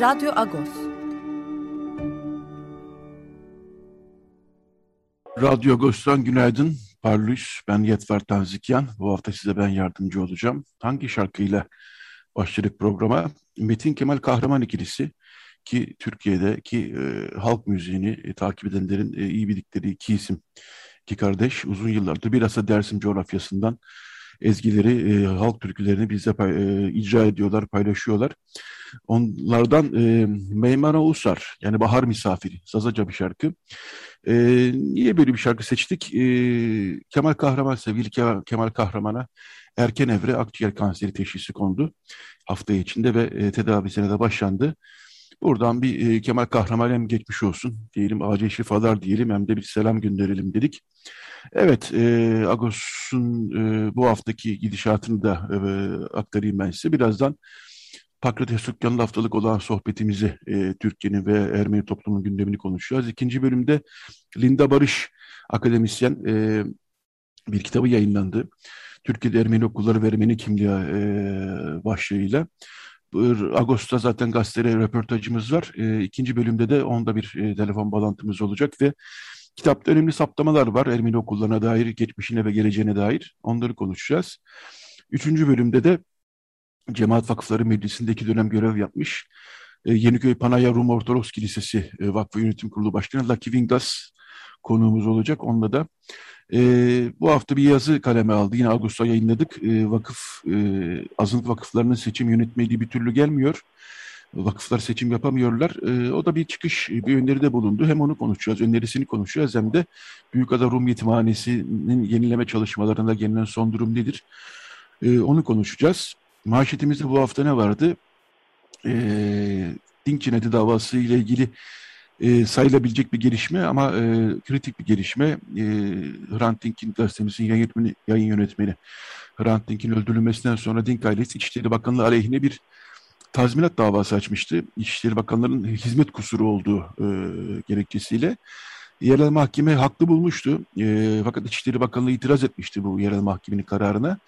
Radyo Agos. Radyo Agos'tan günaydın. Parlus, ben Yetver Tanzikyan. Bu hafta size ben yardımcı olacağım. Hangi şarkıyla başladık programa? Metin Kemal Kahraman ikilisi ki Türkiye'de ki e, halk müziğini e, takip edenlerin e, iyi bildikleri iki isim, iki kardeş uzun yıllardır bilhassa Dersim coğrafyasından ezgileri, e, halk türkülerini bize e, icra ediyorlar, paylaşıyorlar. Onlardan e, Meymana Usar yani Bahar Misafiri, Sazaca bir şarkı. E, niye böyle bir şarkı seçtik? E, Kemal Kahraman, sevgili Kemal Kahraman'a erken evre akciğer kanseri teşhisi kondu hafta içinde ve e, tedavisine de başlandı. Buradan bir e, Kemal Kahraman hem geçmiş olsun diyelim, acil şifalar diyelim hem de bir selam gönderelim dedik. Evet, e, Agos'un e, bu haftaki gidişatını da e, aktarayım ben size. Birazdan Pakrates Dükkanı'nda haftalık olan sohbetimizi e, Türkiye'nin ve Ermeni toplumunun gündemini konuşacağız. İkinci bölümde Linda Barış, akademisyen e, bir kitabı yayınlandı. Türkiye'de Ermeni okulları ve Ermeni kimliği e, başlığıyla. Ağustos'ta zaten gazetede röportajımız var. E, ikinci bölümde de onda bir e, telefon bağlantımız olacak ve kitapta önemli saptamalar var Ermeni okullarına dair, geçmişine ve geleceğine dair. Onları konuşacağız. Üçüncü bölümde de Cemaat Vakıfları Meclisi'ndeki dönem görev yapmış. E, Yeniköy Panaya Rum Ortodoks Kilisesi e, Vakfı Yönetim Kurulu Başkanı Lucky Vingas konuğumuz olacak. Onunla da e, bu hafta bir yazı kaleme aldı. Yine Ağustos'ta yayınladık. E, vakıf, e, azınlık vakıflarının seçim yönetmeliği bir türlü gelmiyor. Vakıflar seçim yapamıyorlar. E, o da bir çıkış, bir öneride bulundu. Hem onu konuşacağız, önerisini konuşacağız hem de Büyükada Rum Yetimhanesi'nin yenileme çalışmalarında gelinen son durum nedir? E, onu konuşacağız. Manşetimizde bu hafta ne vardı? E, Dink cinayeti davası ile ilgili e, sayılabilecek bir gelişme ama e, kritik bir gelişme. E, Hrant Dink'in gazetemizin yayın yönetmeni, yayın yönetmeni Hrant Dink'in öldürülmesinden sonra Dink ailesi İçişleri Bakanlığı aleyhine bir tazminat davası açmıştı. İçişleri Bakanlığı'nın hizmet kusuru olduğu e, gerekçesiyle. Yerel mahkeme haklı bulmuştu. E, fakat İçişleri Bakanlığı itiraz etmişti bu yerel mahkemenin kararına.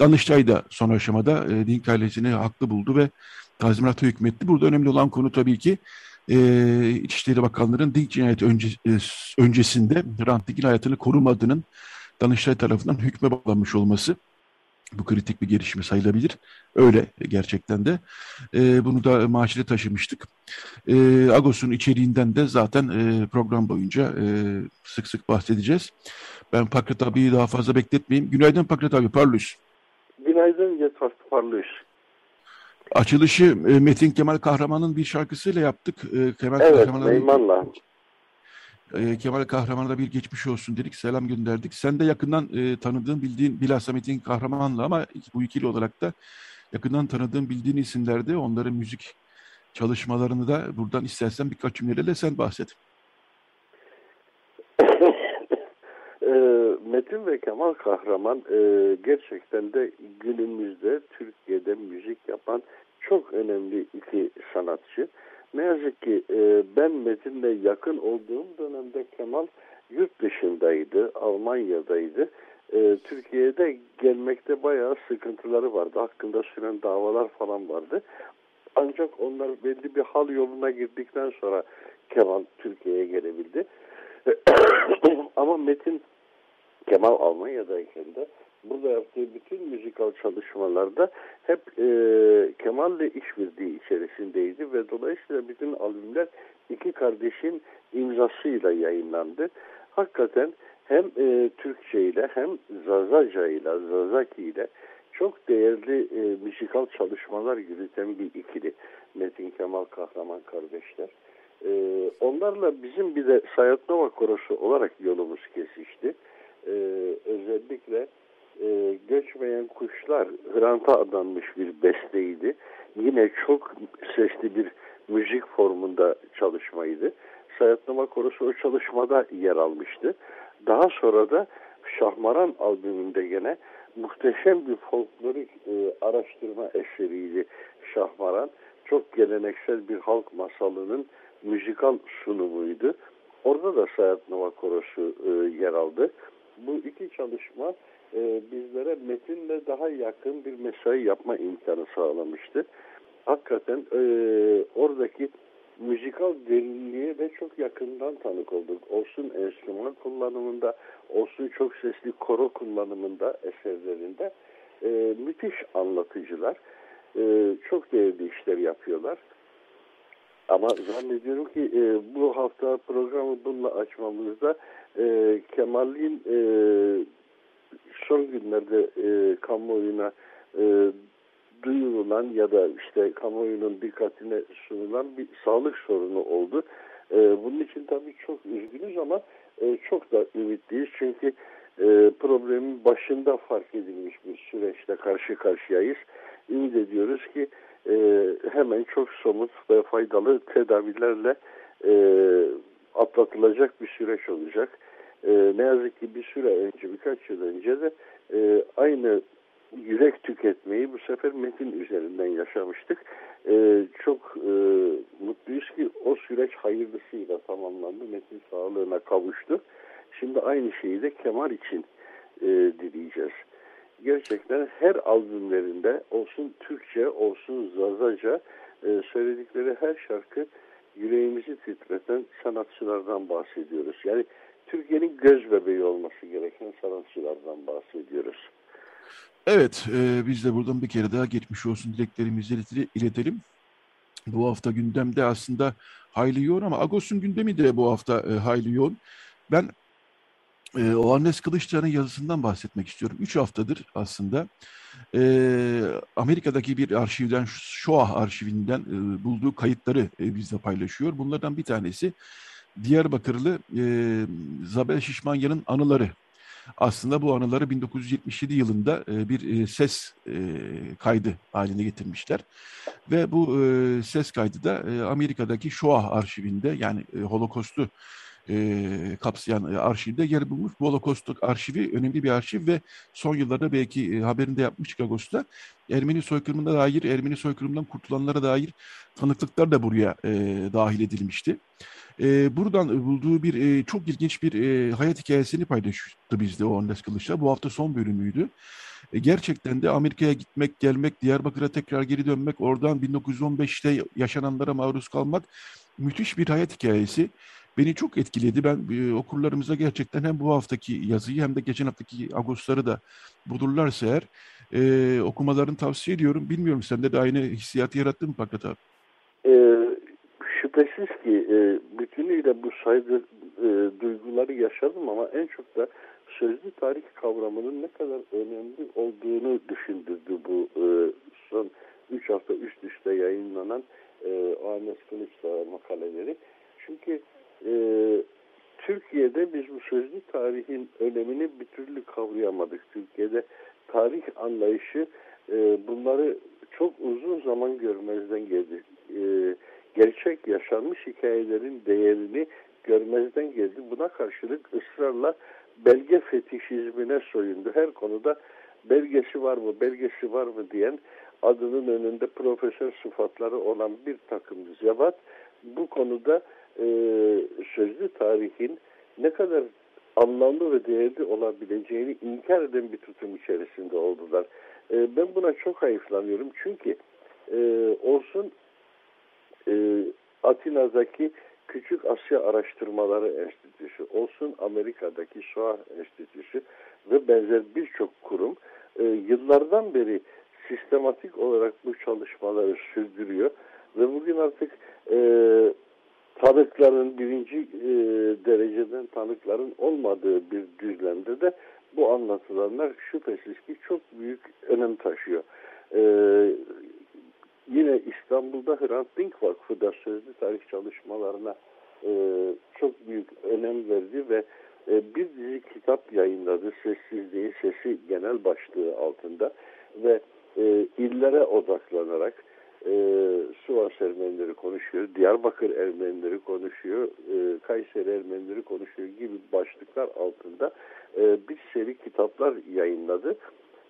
Danıştay da son aşamada e, Dink ailesini haklı buldu ve tazminata hükmetti. Burada önemli olan konu tabii ki e, İçişleri Bakanlığı'nın Dink cinayeti önce, e, öncesinde Hrant Dink'in hayatını korumadığının Danıştay tarafından hükme bağlanmış olması bu kritik bir gelişme sayılabilir. Öyle gerçekten de. E, bunu da maaşıyla taşımıştık. E, Agos'un içeriğinden de zaten e, program boyunca e, sık sık bahsedeceğiz. Ben Pakrat abiyi daha fazla bekletmeyeyim. Günaydın Pakrat abi, parlıyız. Günaydın Yetfas Parlıyız. Açılışı e, Metin Kemal Kahraman'ın bir şarkısıyla yaptık. E, Kemal evet, eyvallah. E, Kemal Kahraman'a da bir geçmiş olsun dedik, selam gönderdik. Sen de yakından e, tanıdığın, bildiğin bilhassa Metin Kahraman'la ama bu ikili olarak da yakından tanıdığın, bildiğin isimlerdi. Onların müzik çalışmalarını da buradan istersen birkaç cümleyle sen bahset. Metin ve Kemal Kahraman e, gerçekten de günümüzde Türkiye'de müzik yapan çok önemli iki sanatçı. Ne yazık ki e, ben Metin'le yakın olduğum dönemde Kemal yurt dışındaydı, Almanya'daydı. E, Türkiye'de gelmekte bayağı sıkıntıları vardı. Hakkında süren davalar falan vardı. Ancak onlar belli bir hal yoluna girdikten sonra Kemal Türkiye'ye gelebildi. Ama Metin Kemal Almanya'dayken de burada yaptığı bütün müzikal çalışmalarda hep e, Kemal'le işbirliği içerisindeydi ve dolayısıyla bütün albümler iki kardeşin imzasıyla yayınlandı. Hakikaten hem e, Türkçe ile hem Zazaca ile Zazaki ile çok değerli e, müzikal çalışmalar yürüten bir ikili Metin Kemal Kahraman kardeşler. E, onlarla bizim bir de Sayat Nova Korosu olarak yolumuz kesişti özellikle e, Göçmeyen Kuşlar Hrant'a adanmış bir besteydi. Yine çok sesli bir müzik formunda çalışmaydı. Sayatlama Korosu o çalışmada yer almıştı. Daha sonra da Şahmaran albümünde gene muhteşem bir folklorik e, araştırma eseriydi Şahmaran. Çok geleneksel bir halk masalının müzikal sunumuydu. Orada da Sayat Nova Korosu e, yer aldı. Bu iki çalışma e, bizlere metinle daha yakın bir mesai yapma imkanı sağlamıştı. Hakikaten e, oradaki müzikal derinliğe de çok yakından tanık olduk. Olsun enstrüman kullanımında, olsun çok sesli koro kullanımında eserlerinde e, müthiş anlatıcılar. E, çok değerli işler yapıyorlar. Ama zannediyorum ki e, bu hafta programı bununla açmamızda e, Kemal'in e, son günlerde e, kamuoyuna e, duyurulan ya da işte kamuoyunun dikkatine sunulan bir sağlık sorunu oldu. E, bunun için tabii çok üzgünüz ama e, çok da ümitliyiz. Çünkü e, problemin başında fark edilmiş bir süreçte karşı karşıyayız. Ümit ediyoruz ki e, hemen çok somut ve faydalı tedavilerle e, atlatılacak bir süreç olacak. E, ne yazık ki bir süre önce, birkaç yıl önce de e, aynı yürek tüketmeyi bu sefer metin üzerinden yaşamıştık. E, çok e, mutluyuz ki o süreç hayırlısıyla tamamlandı. Metin sağlığına kavuştu. Şimdi aynı şeyi de Kemal için e, dileyeceğiz. Gerçekten her albümlerinde olsun Türkçe olsun Zazaca e, söyledikleri her şarkı yüreğimizi titreten sanatçılardan bahsediyoruz. Yani Türkiye'nin göz bebeği olması gereken sanatçılardan bahsediyoruz. Evet, e, biz de buradan bir kere daha geçmiş olsun dileklerimizi iletelim. Bu hafta gündemde aslında hayli yoğun ama Agos'un gündemi de bu hafta e, hayli yoğun. Ben e, Oannes Kılıçdaroğlu'nun yazısından bahsetmek istiyorum. Üç haftadır aslında e, Amerika'daki bir arşivden, Shoah arşivinden e, bulduğu kayıtları e, bizle paylaşıyor. Bunlardan bir tanesi Diyarbakırlı e, Zabel Şişmanya'nın anıları. Aslında bu anıları 1977 yılında e, bir e, ses e, kaydı haline getirmişler. Ve bu e, ses kaydı da e, Amerika'daki Shoah arşivinde yani e, Holocaust'u e, kapsayan arşivde yer bulmuş. Bu Holocaust arşivi önemli bir arşiv ve son yıllarda belki e, haberinde yapmıştık Ağustos'ta. Ermeni soykırımına dair, Ermeni soykırımından kurtulanlara dair tanıklıklar da buraya e, dahil edilmişti. E, buradan bulduğu bir e, çok ilginç bir e, hayat hikayesini paylaştı bizde o Andes Kılıç'la. Bu hafta son bölümüydü. E, gerçekten de Amerika'ya gitmek, gelmek, Diyarbakır'a tekrar geri dönmek, oradan 1915'te yaşananlara maruz kalmak müthiş bir hayat hikayesi beni çok etkiledi. Ben e, okurlarımıza gerçekten hem bu haftaki yazıyı hem de geçen haftaki Ağustos'ları da bulurlarsa eğer e, okumalarını tavsiye ediyorum. Bilmiyorum sende de aynı hissiyatı yarattı mı Pakrat abi? E, şüphesiz ki e, bütünüyle bu saydı e, duyguları yaşadım ama en çok da sözlü tarih kavramının ne kadar önemli olduğunu düşündürdü bu e, son 3 hafta üst üste yayınlanan e, Ahmet Kılıçdaroğlu makaleleri. Çünkü e, Türkiye'de biz bu sözlü tarihin önemini bir türlü kavrayamadık. Türkiye'de tarih anlayışı e, bunları çok uzun zaman görmezden geldi. E, gerçek yaşanmış hikayelerin değerini görmezden geldi. Buna karşılık ısrarla belge fetişizmine soyundu. Her konuda belgesi var mı, belgesi var mı diyen adının önünde profesör sıfatları olan bir takım zevat bu konuda e, sözlü tarihin ne kadar anlamlı ve değerli olabileceğini inkar eden bir tutum içerisinde oldular. E, ben buna çok hayıflanıyorum çünkü e, olsun e, Atina'daki Küçük Asya Araştırmaları Enstitüsü, olsun Amerika'daki SOA Enstitüsü ve benzer birçok kurum e, yıllardan beri sistematik olarak bu çalışmaları sürdürüyor ve bugün artık e, tanıkların birinci e, dereceden tanıkların olmadığı bir düzlemde de bu anlatılanlar şüphesiz ki çok büyük önem taşıyor. E, yine İstanbul'da Hrant Dink Vakfı da sözlü tarih çalışmalarına e, çok büyük önem verdi ve e, bir dizi kitap yayınladı. Sessizliği Sesi genel başlığı altında ve e, illere odaklanarak e, Sivas Ermenileri konuşuyor, Diyarbakır Ermenileri konuşuyor, e, Kayseri Ermenileri konuşuyor gibi başlıklar altında e, bir seri kitaplar yayınladı.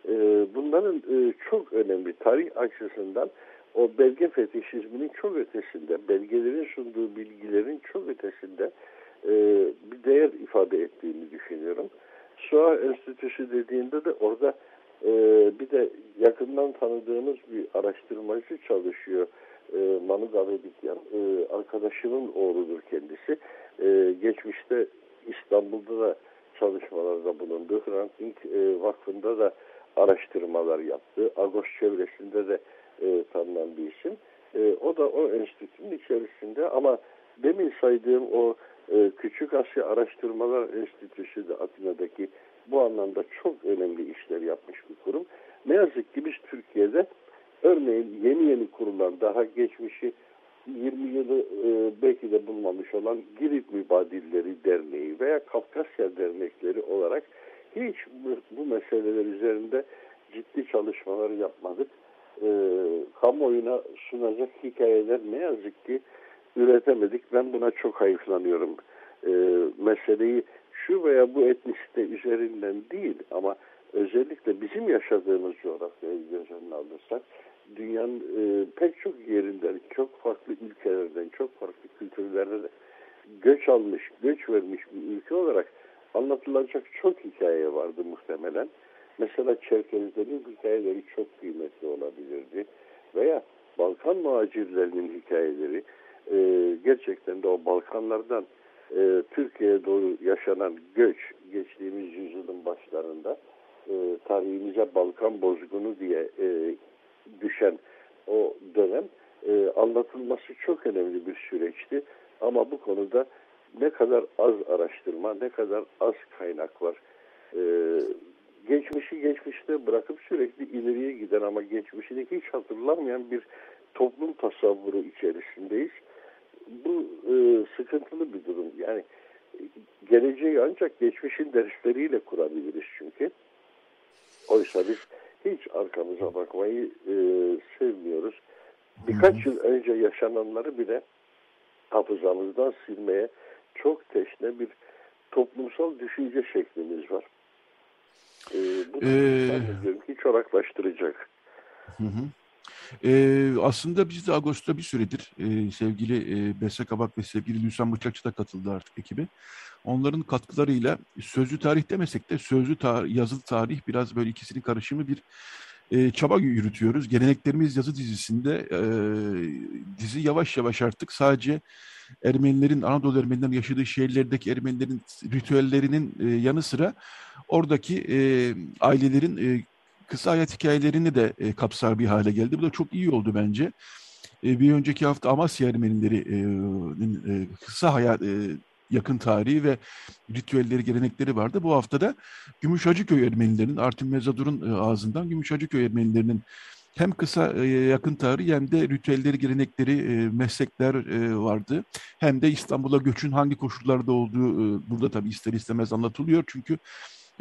E, bunların e, çok önemli tarih açısından o belge fetişizminin çok ötesinde, belgelerin sunduğu bilgilerin çok ötesinde e, bir değer ifade ettiğini düşünüyorum. SOA Enstitüsü dediğinde de orada e, bir de yakından tanıdığımız bir araştırmacı çalışıyor. E, Manu Gavredikyan. E, arkadaşımın oğludur kendisi. E, geçmişte İstanbul'da da çalışmalarda bulundu. Hrant Dink e, Vakfı'nda da araştırmalar yaptı. Agos çevresinde de e, tanınan bir isim. E, o da o enstitünün içerisinde ama demin saydığım o e, Küçük Asya Araştırmalar Enstitüsü de Atina'daki bu anlamda çok önemli işler yapmış bir kurum. Ne yazık ki biz Türkiye'de örneğin yeni yeni kurulan daha geçmişi 20 yılı e, belki de bulmamış olan Girit Mübadilleri Derneği veya Kafkasya Dernekleri olarak hiç bu, bu meseleler üzerinde ciddi çalışmalar yapmadık. E, kamuoyuna sunacak hikayeler ne yazık ki üretemedik. Ben buna çok hayıflanıyorum. E, meseleyi şu veya bu etnisite üzerinden değil ama özellikle bizim yaşadığımız coğrafyayı göz önüne alırsak dünyanın e, pek çok yerinden, çok farklı ülkelerden, çok farklı kültürlerden göç almış, göç vermiş bir ülke olarak anlatılacak çok hikaye vardı muhtemelen. Mesela Çerkezlerin hikayeleri çok kıymetli olabilirdi. Veya Balkan muhacirlerinin hikayeleri e, gerçekten de o Balkanlardan e, Türkiye'ye doğru yaşanan göç geçtiğimiz yüzyılın başlarında e, tarihimize Balkan bozgunu diye e, düşen o dönem e, anlatılması çok önemli bir süreçti. Ama bu konuda ne kadar az araştırma, ne kadar az kaynak var. E, geçmişi geçmişte bırakıp sürekli ileriye giden ama geçmişini hiç hatırlamayan bir toplum tasavvuru içerisindeyiz bu e, sıkıntılı bir durum. Yani geleceği ancak geçmişin dersleriyle kurabiliriz çünkü. Oysa biz hiç arkamıza bakmayı e, sevmiyoruz. Birkaç yıl önce yaşananları bile hafızamızdan silmeye çok teşne bir toplumsal düşünce şeklimiz var. E, bu ee... ki çoraklaştıracak. Hı hı. E, aslında biz de Ağustos'ta bir süredir e, sevgili e, Bese Kabak ve sevgili Lüsan Bıçakçı da katıldı artık ekibi. Onların katkılarıyla sözlü tarih demesek de sözlü tarih, yazılı tarih biraz böyle ikisinin karışımı bir e, çaba yürütüyoruz. Geleneklerimiz yazı dizisinde e, dizi yavaş yavaş artık sadece Ermenilerin, Anadolu Ermenilerin yaşadığı şehirlerdeki Ermenilerin ritüellerinin e, yanı sıra oradaki e, ailelerin e, kısa hayat hikayelerini de e, kapsar bir hale geldi. Bu da çok iyi oldu bence. E, bir önceki hafta Amasya Ermenilerin e, e, kısa hayat e, yakın tarihi ve ritüelleri, gelenekleri vardı. Bu hafta da Gümüşhacıköy Ermenilerinin, Artin Mezadur'un e, ağzından Gümüşhacıköy Ermenilerinin hem kısa e, yakın tarihi hem de ritüelleri, gelenekleri, e, meslekler vardı. Hem de İstanbul'a göçün hangi koşullarda olduğu burada tabii ister istemez anlatılıyor. Çünkü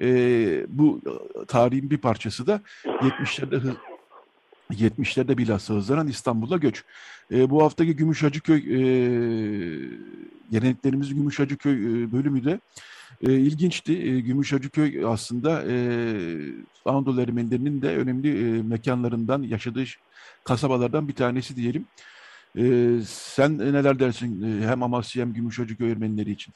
e, bu tarihin bir parçası da 70'lerde 70'lerde bilhassa hızlanan İstanbul'a göç. E, bu haftaki Gümüşhacıköy e, geleneklerimiz Gümüşhacıköy e, bölümü de e, ilginçti. E, Gümüşhacıköy aslında e, Anadolu Ermenilerinin de önemli e, mekanlarından, yaşadığı kasabalardan bir tanesi diyelim. E, sen neler dersin e, hem Amasya hem Gümüşhacıköy Ermenileri için?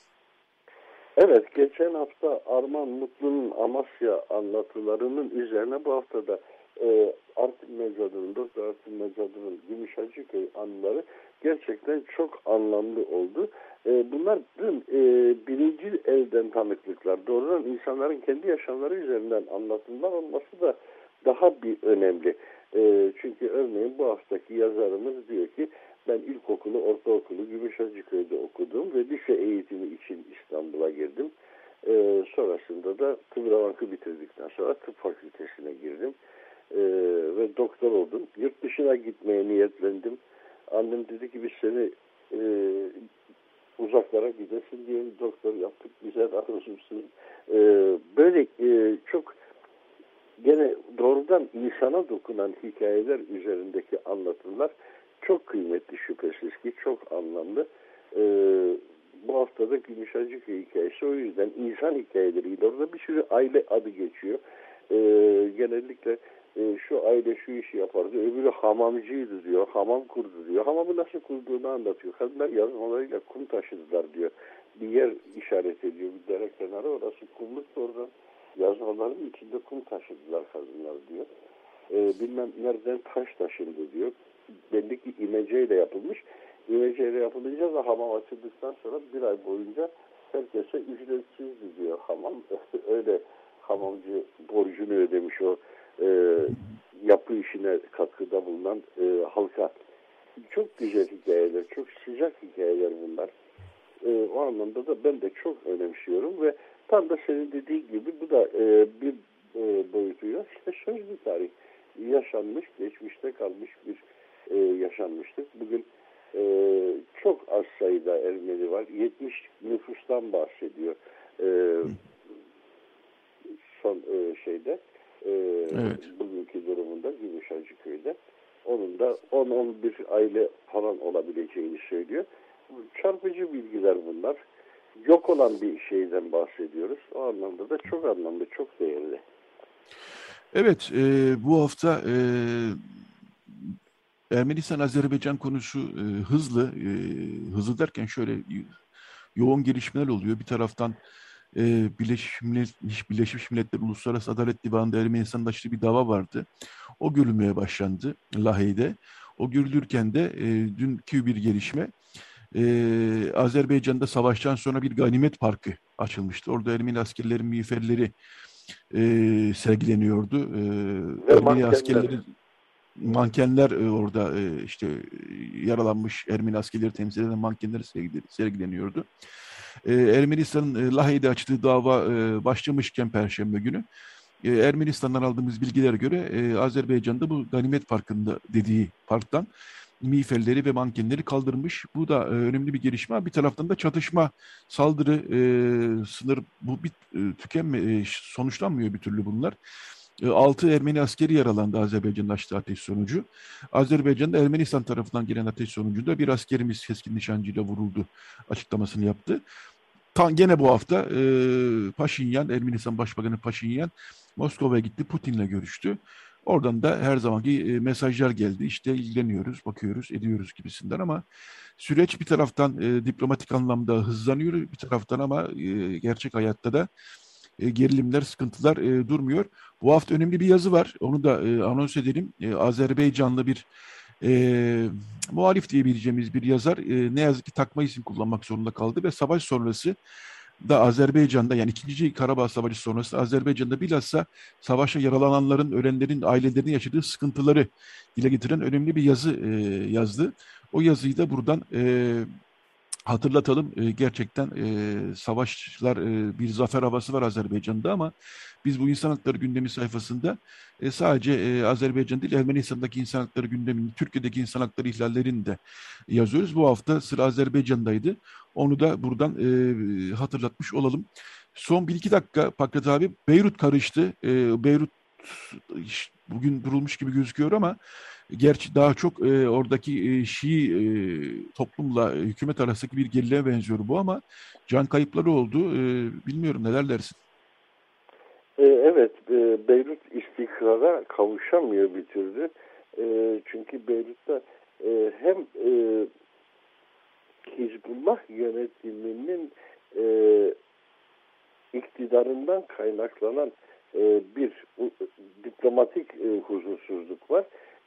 Evet, geçen hafta Arman Mutlu'nun Amasya anlatılarının üzerine bu hafta da e, Artin Mecadır'ın, Doktor Artin Mecadır'ın Gümüşhacıköy anıları gerçekten çok anlamlı oldu. E, bunlar dün e, birinci elden tanıklıklar, doğrudan insanların kendi yaşamları üzerinden anlatımlar olması da daha bir önemli. E, çünkü örneğin bu haftaki yazarımız diyor ki ben ilkokulu, ortaokulu Gümüşhacıköy'de okudum ve lise eğitimi için İstanbul'a girdim. Ee, sonrasında da Kıbravank'ı bitirdikten sonra tıp fakültesine girdim. Ee, ve doktor oldum. Yurt dışına gitmeye niyetlendim. Annem dedi ki biz seni e, uzaklara gidesin diye doktor yaptık bize razı e, böyle e, çok gene doğrudan insana dokunan hikayeler üzerindeki anlatımlar çok kıymetli şüphesiz ki çok anlamlı. E, bu haftada Gümüş Acıköy hikayesi o yüzden insan hikayeleriyle orada bir sürü aile adı geçiyor. E, genellikle e, şu aile şu işi yapardı, öbürü hamamcıydı diyor, hamam kurdu diyor. Hamamı nasıl kurduğunu anlatıyor. Kadınlar yazmalarıyla kum taşıdılar diyor. Bir yer işaret ediyor bir dere kenarı orası kumluk oradan yazmaların içinde kum taşıdılar kadınlar diyor. E, bilmem nereden taş taşındı diyor. Belli ki imeceyle yapılmış. İmeceyle yapılınca da hamam açıldıktan sonra bir ay boyunca herkese ücretsizdi diyor hamam. Öyle hamamcı borcunu ödemiş o e, yapı işine katkıda bulunan e, halka. Çok güzel hikayeler, çok sıcak hikayeler bunlar. E, o anlamda da ben de çok önemsiyorum ve tam da senin dediğin gibi bu da e, bir e, boyutuyla işte sözlü tarih yaşanmış, geçmişte kalmış bir e, yaşanmıştık. Bugün e, çok az sayıda Ermeni var. 70 nüfustan bahsediyor e, son e, şeyde e, evet. bugünkü durumunda Gümüşhacıköy'de. Onun da 10-11 aile falan olabileceğini söylüyor. Çarpıcı bilgiler bunlar. Yok olan bir şeyden bahsediyoruz. O anlamda da çok anlamlı, çok değerli. Evet, e, bu hafta e, Ermenistan-Azerbaycan konusu e, hızlı, e, hızlı derken şöyle yoğun gelişmeler oluyor. Bir taraftan e, Birleşmiş, Millet, Birleşmiş Milletler Uluslararası Adalet Divanı'nda Ermenistan'da açtığı bir dava vardı. O görülmeye başlandı Lahey'de. O görülürken de e, dünkü bir gelişme e, Azerbaycan'da savaştan sonra bir ganimet parkı açılmıştı. Orada Ermeni askerlerin miğferleri e, sergileniyordu. E, Ermeni askerlerin mankenler e, orada e, işte yaralanmış Ermeni askerleri temsil eden mankenler sergileniyordu. E, Ermenistan'ın e, Lahey'de açtığı dava e, başlamışken Perşembe günü e, Ermenistan'dan aldığımız bilgilere göre e, Azerbaycan'da bu ganimet parkında dediği parktan miğferleri ve mankenleri kaldırmış. Bu da e, önemli bir gelişme. Bir taraftan da çatışma, saldırı, e, sınır bu bir e, tükenme, e, sonuçlanmıyor bir türlü bunlar. 6 Ermeni askeri yaralandı Azerbaycan'ın açtığı ateş sonucu. Azerbaycan'da Ermenistan tarafından gelen ateş sonucunda bir askerimiz keskin nişancıyla vuruldu açıklamasını yaptı. Tam gene bu hafta e, Paşinyan, Ermenistan Başbakanı Paşinyan Moskova'ya gitti, Putin'le görüştü. Oradan da her zamanki e, mesajlar geldi. İşte ilgileniyoruz, bakıyoruz, ediyoruz gibisinden ama süreç bir taraftan e, diplomatik anlamda hızlanıyor, bir taraftan ama e, gerçek hayatta da e, gerilimler, sıkıntılar e, durmuyor. Bu hafta önemli bir yazı var. Onu da e, anons edelim. E, Azerbaycanlı bir e, muhalif diyebileceğimiz bir yazar e, ne yazık ki takma isim kullanmak zorunda kaldı ve savaş sonrası da Azerbaycan'da yani 2. Karabağ Savaşı sonrası Azerbaycan'da bilhassa savaşa yaralananların, ölenlerin ailelerinin yaşadığı sıkıntıları dile getiren önemli bir yazı e, yazdı. O yazıyı da buradan e, hatırlatalım. E, gerçekten e, savaşlar e, bir zafer havası var Azerbaycan'da ama biz bu insan hakları gündemi sayfasında e, sadece e, Azerbaycan değil Ermenistan'daki insan hakları gündemini, Türkiye'deki insan hakları ihlallerini de yazıyoruz. Bu hafta sıra Azerbaycan'daydı. Onu da buradan e, hatırlatmış olalım. Son bir iki dakika Pakrat abi Beyrut karıştı. E, Beyrut bugün durulmuş gibi gözüküyor ama Gerçi daha çok e, oradaki e, Şii e, toplumla e, hükümet arasındaki bir gerilime benziyor bu ama can kayıpları oldu. E, bilmiyorum neler dersin? E, evet, e, Beyrut istikrara kavuşamıyor bir türlü. E, çünkü Beyrut'ta e, hem e, Hizbullah yönetiminin e, iktidarından kaynaklanan e, bir e, diplomatik e, huzursuzluk var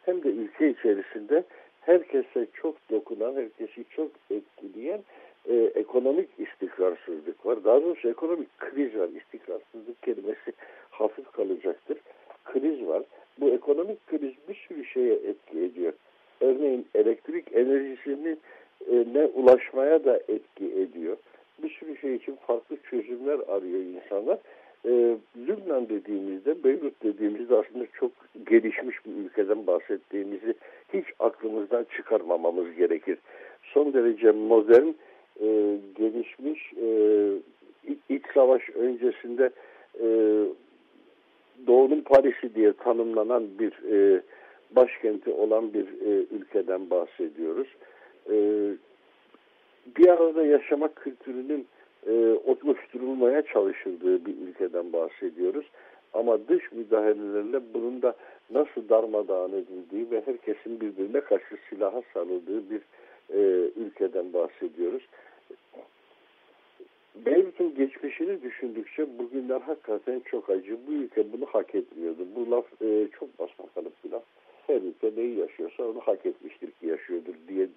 hem de ülke içerisinde herkese çok dokunan, herkesi çok etkileyen e, ekonomik istikrarsızlık var. Daha doğrusu ekonomik kriz var. İstikrarsızlık kelimesi hafif kalacaktır. Kriz var. Bu ekonomik kriz bir sürü şeye etki ediyor. Örneğin elektrik enerjisinin e, ne ulaşmaya da etki ediyor. Bir sürü şey için farklı çözümler arıyor insanlar e, Lübnan dediğimizde, Beyrut dediğimizde aslında çok gelişmiş bir ülkeden bahsettiğimizi hiç aklımızdan çıkarmamamız gerekir. Son derece modern, e, gelişmiş e, iç savaş öncesinde e, Doğu'nun Paris'i diye tanımlanan bir e, başkenti olan bir e, ülkeden bahsediyoruz. E, bir arada yaşamak kültürünün e, oluşturulmaya çalışıldığı bir ülkeden bahsediyoruz. Ama dış müdahalelerle bunun da nasıl darmadağın edildiği ve herkesin birbirine karşı silaha sarıldığı bir e, ülkeden bahsediyoruz. Beyrut'un geçmişini düşündükçe bugünler hakikaten çok acı. Bu ülke bunu hak etmiyordu. Bu laf e, çok basmakalıp bir laf. Her ülke neyi yaşıyorsa onu hak etmiştir ki yaşıyordur diye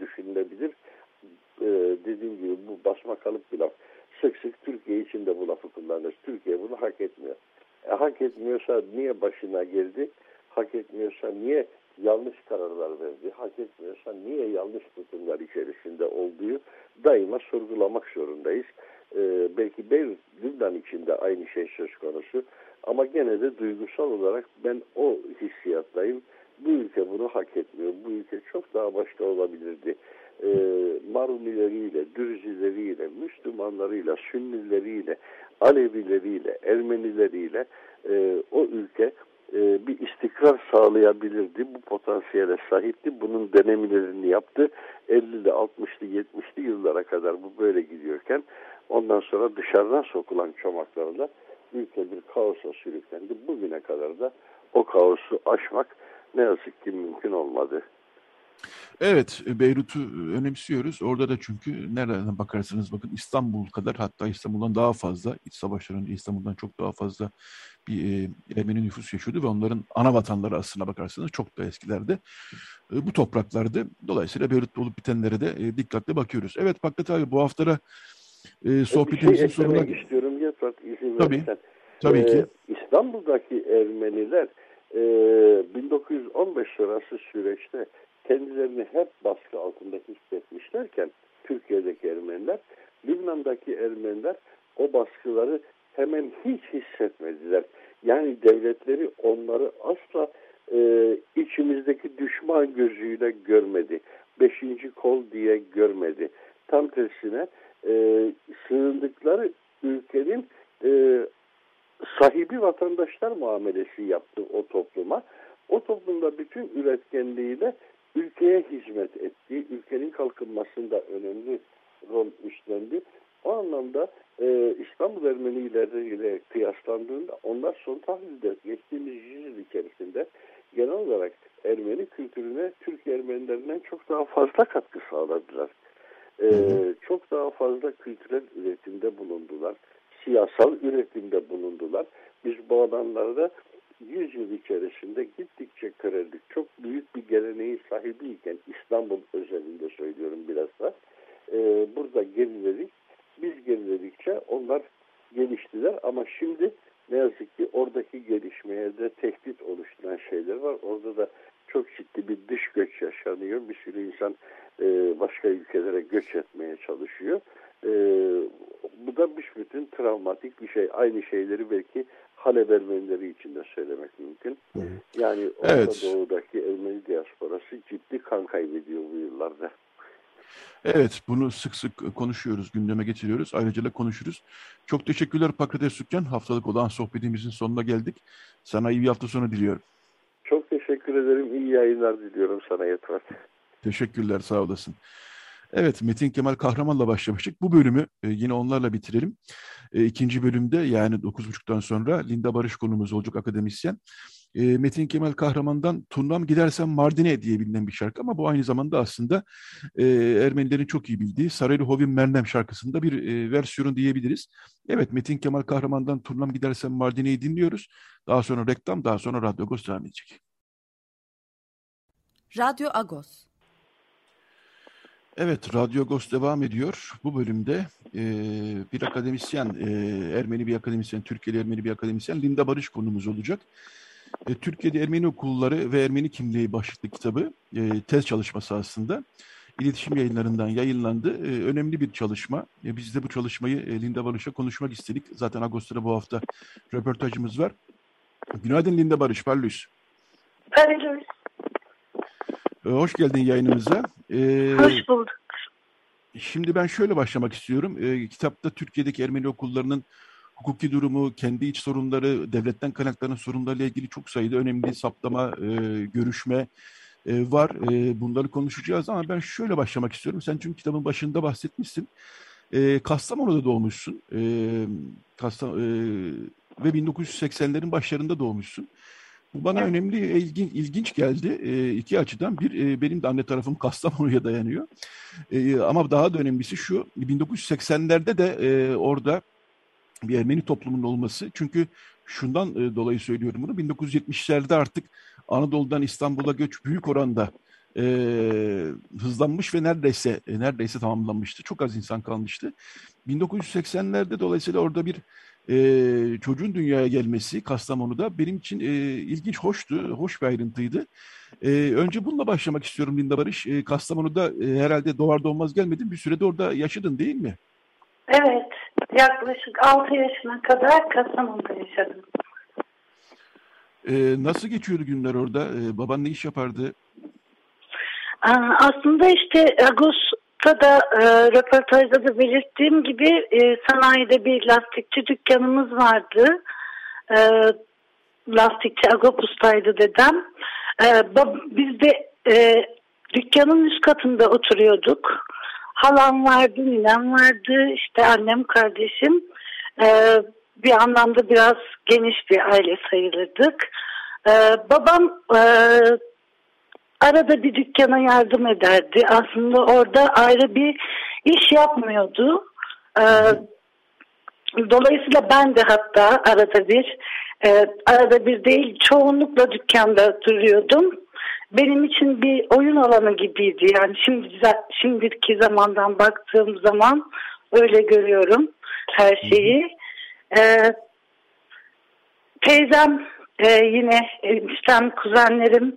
düşünülebilir. E, dediğim gibi bu basmakalıp bir laf. Sık sık Türkiye için de bu lafı kullanırız. Türkiye bunu hak etmiyor. E, hak etmiyorsa niye başına geldi? Hak etmiyorsa niye yanlış kararlar verdi? Hak etmiyorsa niye yanlış tutumlar içerisinde olduğu daima sorgulamak zorundayız. Ee, belki Beyrut, Lübnan içinde aynı şey söz konusu. Ama gene de duygusal olarak ben o hissiyattayım. Bu ülke bunu hak etmiyor. Bu ülke çok daha başka olabilirdi. Ee, Marunileriyle, Dürzileriyle, Müslümanlarıyla, Sünnileriyle, Alevileriyle, Ermenileriyle e, o ülke e, bir istikrar sağlayabilirdi. Bu potansiyele sahipti. Bunun denemelerini yaptı. 50'li, 60'lı, 70'li yıllara kadar bu böyle gidiyorken ondan sonra dışarıdan sokulan çomaklarla ülke bir kaosa sürüklendi. Bugüne kadar da o kaosu aşmak ne yazık ki mümkün olmadı. Evet, e, Beyrut'u önemsiyoruz. Orada da çünkü nereden bakarsanız bakın İstanbul kadar hatta İstanbul'dan daha fazla, iç savaşların İstanbul'dan çok daha fazla bir e, Ermeni nüfus yaşıyordu ve onların ana vatanları aslına bakarsanız çok da eskilerde e, bu topraklardı. Dolayısıyla Beyrut'ta olup bitenlere de e, dikkatle bakıyoruz. Evet Bakrat abi bu haftada e, sohbetimizin şey sonuna... istiyorum Yatrat izin Tabii, verirsen. tabii ee, ki. İstanbul'daki Ermeniler e, 1915 sonrası süreçte kendilerini hep baskı altında hissetmişlerken Türkiye'deki Ermeniler, Lübnan'daki Ermeniler o baskıları hemen hiç hissetmediler. Yani devletleri onları asla e, içimizdeki düşman gözüyle görmedi. Beşinci kol diye görmedi. Tam tersine e, sığındıkları ülkenin e, sahibi vatandaşlar muamelesi yaptı o topluma. O toplumda bütün üretkenliğiyle ülkeye hizmet etti, ülkenin kalkınmasında önemli rol üstlendi. O anlamda e, İstanbul Ermenileriyle kıyaslandığında onlar son tahlilde geçtiğimiz yüzyıl içerisinde genel olarak Ermeni kültürüne Türk Ermenilerinden çok daha fazla katkı sağladılar. E, çok daha fazla kültürel üretimde bulundular. Siyasal üretimde bulundular. Biz bu alanlarda 100 yıl içerisinde gittikçe köreldik. Çok büyük bir geleneği sahibiyken İstanbul özelinde söylüyorum biraz da. E, burada geriledik. Biz geriledikçe onlar geliştiler ama şimdi ne yazık ki oradaki gelişmeye de tehdit oluşturan şeyler var. Orada da çok ciddi bir dış göç yaşanıyor. Bir sürü insan e, başka ülkelere göç etmeye çalışıyor. E, da bütün travmatik bir şey. Aynı şeyleri belki Halep Ermenileri için de söylemek mümkün. Yani Orta evet. Doğu'daki Ermeni diasporası ciddi kan kaybediyor bu yıllarda. Evet, bunu sık sık konuşuyoruz, gündeme getiriyoruz. Ayrıca da konuşuruz. Çok teşekkürler Pakrates Sükkan. Haftalık olan sohbetimizin sonuna geldik. Sana iyi bir hafta sonu diliyorum. Çok teşekkür ederim. İyi yayınlar diliyorum sana Yetvar. Teşekkürler, sağ olasın. Evet, Metin Kemal Kahraman'la başlamıştık. Bu bölümü e, yine onlarla bitirelim. E, ikinci bölümde yani 9.30'dan sonra Linda Barış konumuz olacak akademisyen. E, Metin Kemal Kahraman'dan Turnam Gidersem Mardin'e diye bilinen bir şarkı ama bu aynı zamanda aslında e, Ermenilerin çok iyi bildiği Saraylı Hovim Mernem şarkısında bir e, versiyonu diyebiliriz. Evet Metin Kemal Kahraman'dan Turnam Gidersem Mardin'e'yi dinliyoruz. Daha sonra reklam, daha sonra Radyo Agos devam edecek. Radyo Agos Evet, Radyo Agos devam ediyor. Bu bölümde e, bir akademisyen, e, Ermeni bir akademisyen, Türkiye'li Ermeni bir akademisyen Linda Barış konumuz olacak. E, Türkiye'de Ermeni okulları ve Ermeni kimliği başlıklı kitabı, e, tez çalışması aslında. iletişim yayınlarından yayınlandı. E, önemli bir çalışma. E, biz de bu çalışmayı e, Linda Barış'a konuşmak istedik. Zaten Ağustos'ta bu hafta röportajımız var. Günaydın Linda Barış, parlıyız. Parlıyız. E, hoş geldin yayınımıza. Ee, hoş bulduk. Şimdi ben şöyle başlamak istiyorum. E, kitapta Türkiye'deki Ermeni okullarının hukuki durumu, kendi iç sorunları, devletten kaynaklanan sorunlarla ilgili çok sayıda önemli saptama, e, görüşme e, var. E, bunları konuşacağız ama ben şöyle başlamak istiyorum. Sen çünkü kitabın başında bahsetmişsin. E, Kastamonu'da doğmuşsun. E, Kastam e, ve 1980'lerin başlarında doğmuşsun. Bu bana evet. önemli, ilgin, ilginç geldi e, iki açıdan. Bir, e, benim de anne tarafım Kastamonu'ya dayanıyor. E, ama daha da önemlisi şu, 1980'lerde de e, orada bir Ermeni toplumunun olması. Çünkü şundan e, dolayı söylüyorum bunu. 1970'lerde artık Anadolu'dan İstanbul'a göç büyük oranda e, hızlanmış ve neredeyse e, neredeyse tamamlanmıştı. Çok az insan kalmıştı. 1980'lerde dolayısıyla orada bir e, çocuğun dünyaya gelmesi Kastamonu'da benim için e, ilginç, hoştu, hoş bir ayrıntıydı. E, önce bununla başlamak istiyorum Linda Barış. E, Kastamonu'da e, herhalde doğar doğmaz gelmedin. Bir sürede orada yaşadın değil mi? Evet. Yaklaşık 6 yaşına kadar Kastamonu'da yaşadım. Ee, nasıl geçiyordu günler orada? Ee, baban ne iş yapardı? Aslında işte Ağustos'ta da e, röportajda da belirttiğim gibi e, sanayide bir lastikçi dükkanımız vardı. E, lastikçi Agopus'taydı dedem. E, biz de e, dükkanın üst katında oturuyorduk. Halam vardı, ninem vardı, işte annem, kardeşim. Ee, bir anlamda biraz geniş bir aile sayılırdık. Ee, babam e, arada bir dükkana yardım ederdi. Aslında orada ayrı bir iş yapmıyordu. Ee, dolayısıyla ben de hatta arada bir, e, arada bir değil çoğunlukla dükkanda duruyordum benim için bir oyun alanı gibiydi. Yani şimdi şimdiki zamandan baktığım zaman öyle görüyorum her şeyi. Ee, teyzem e, yine eniştem, kuzenlerim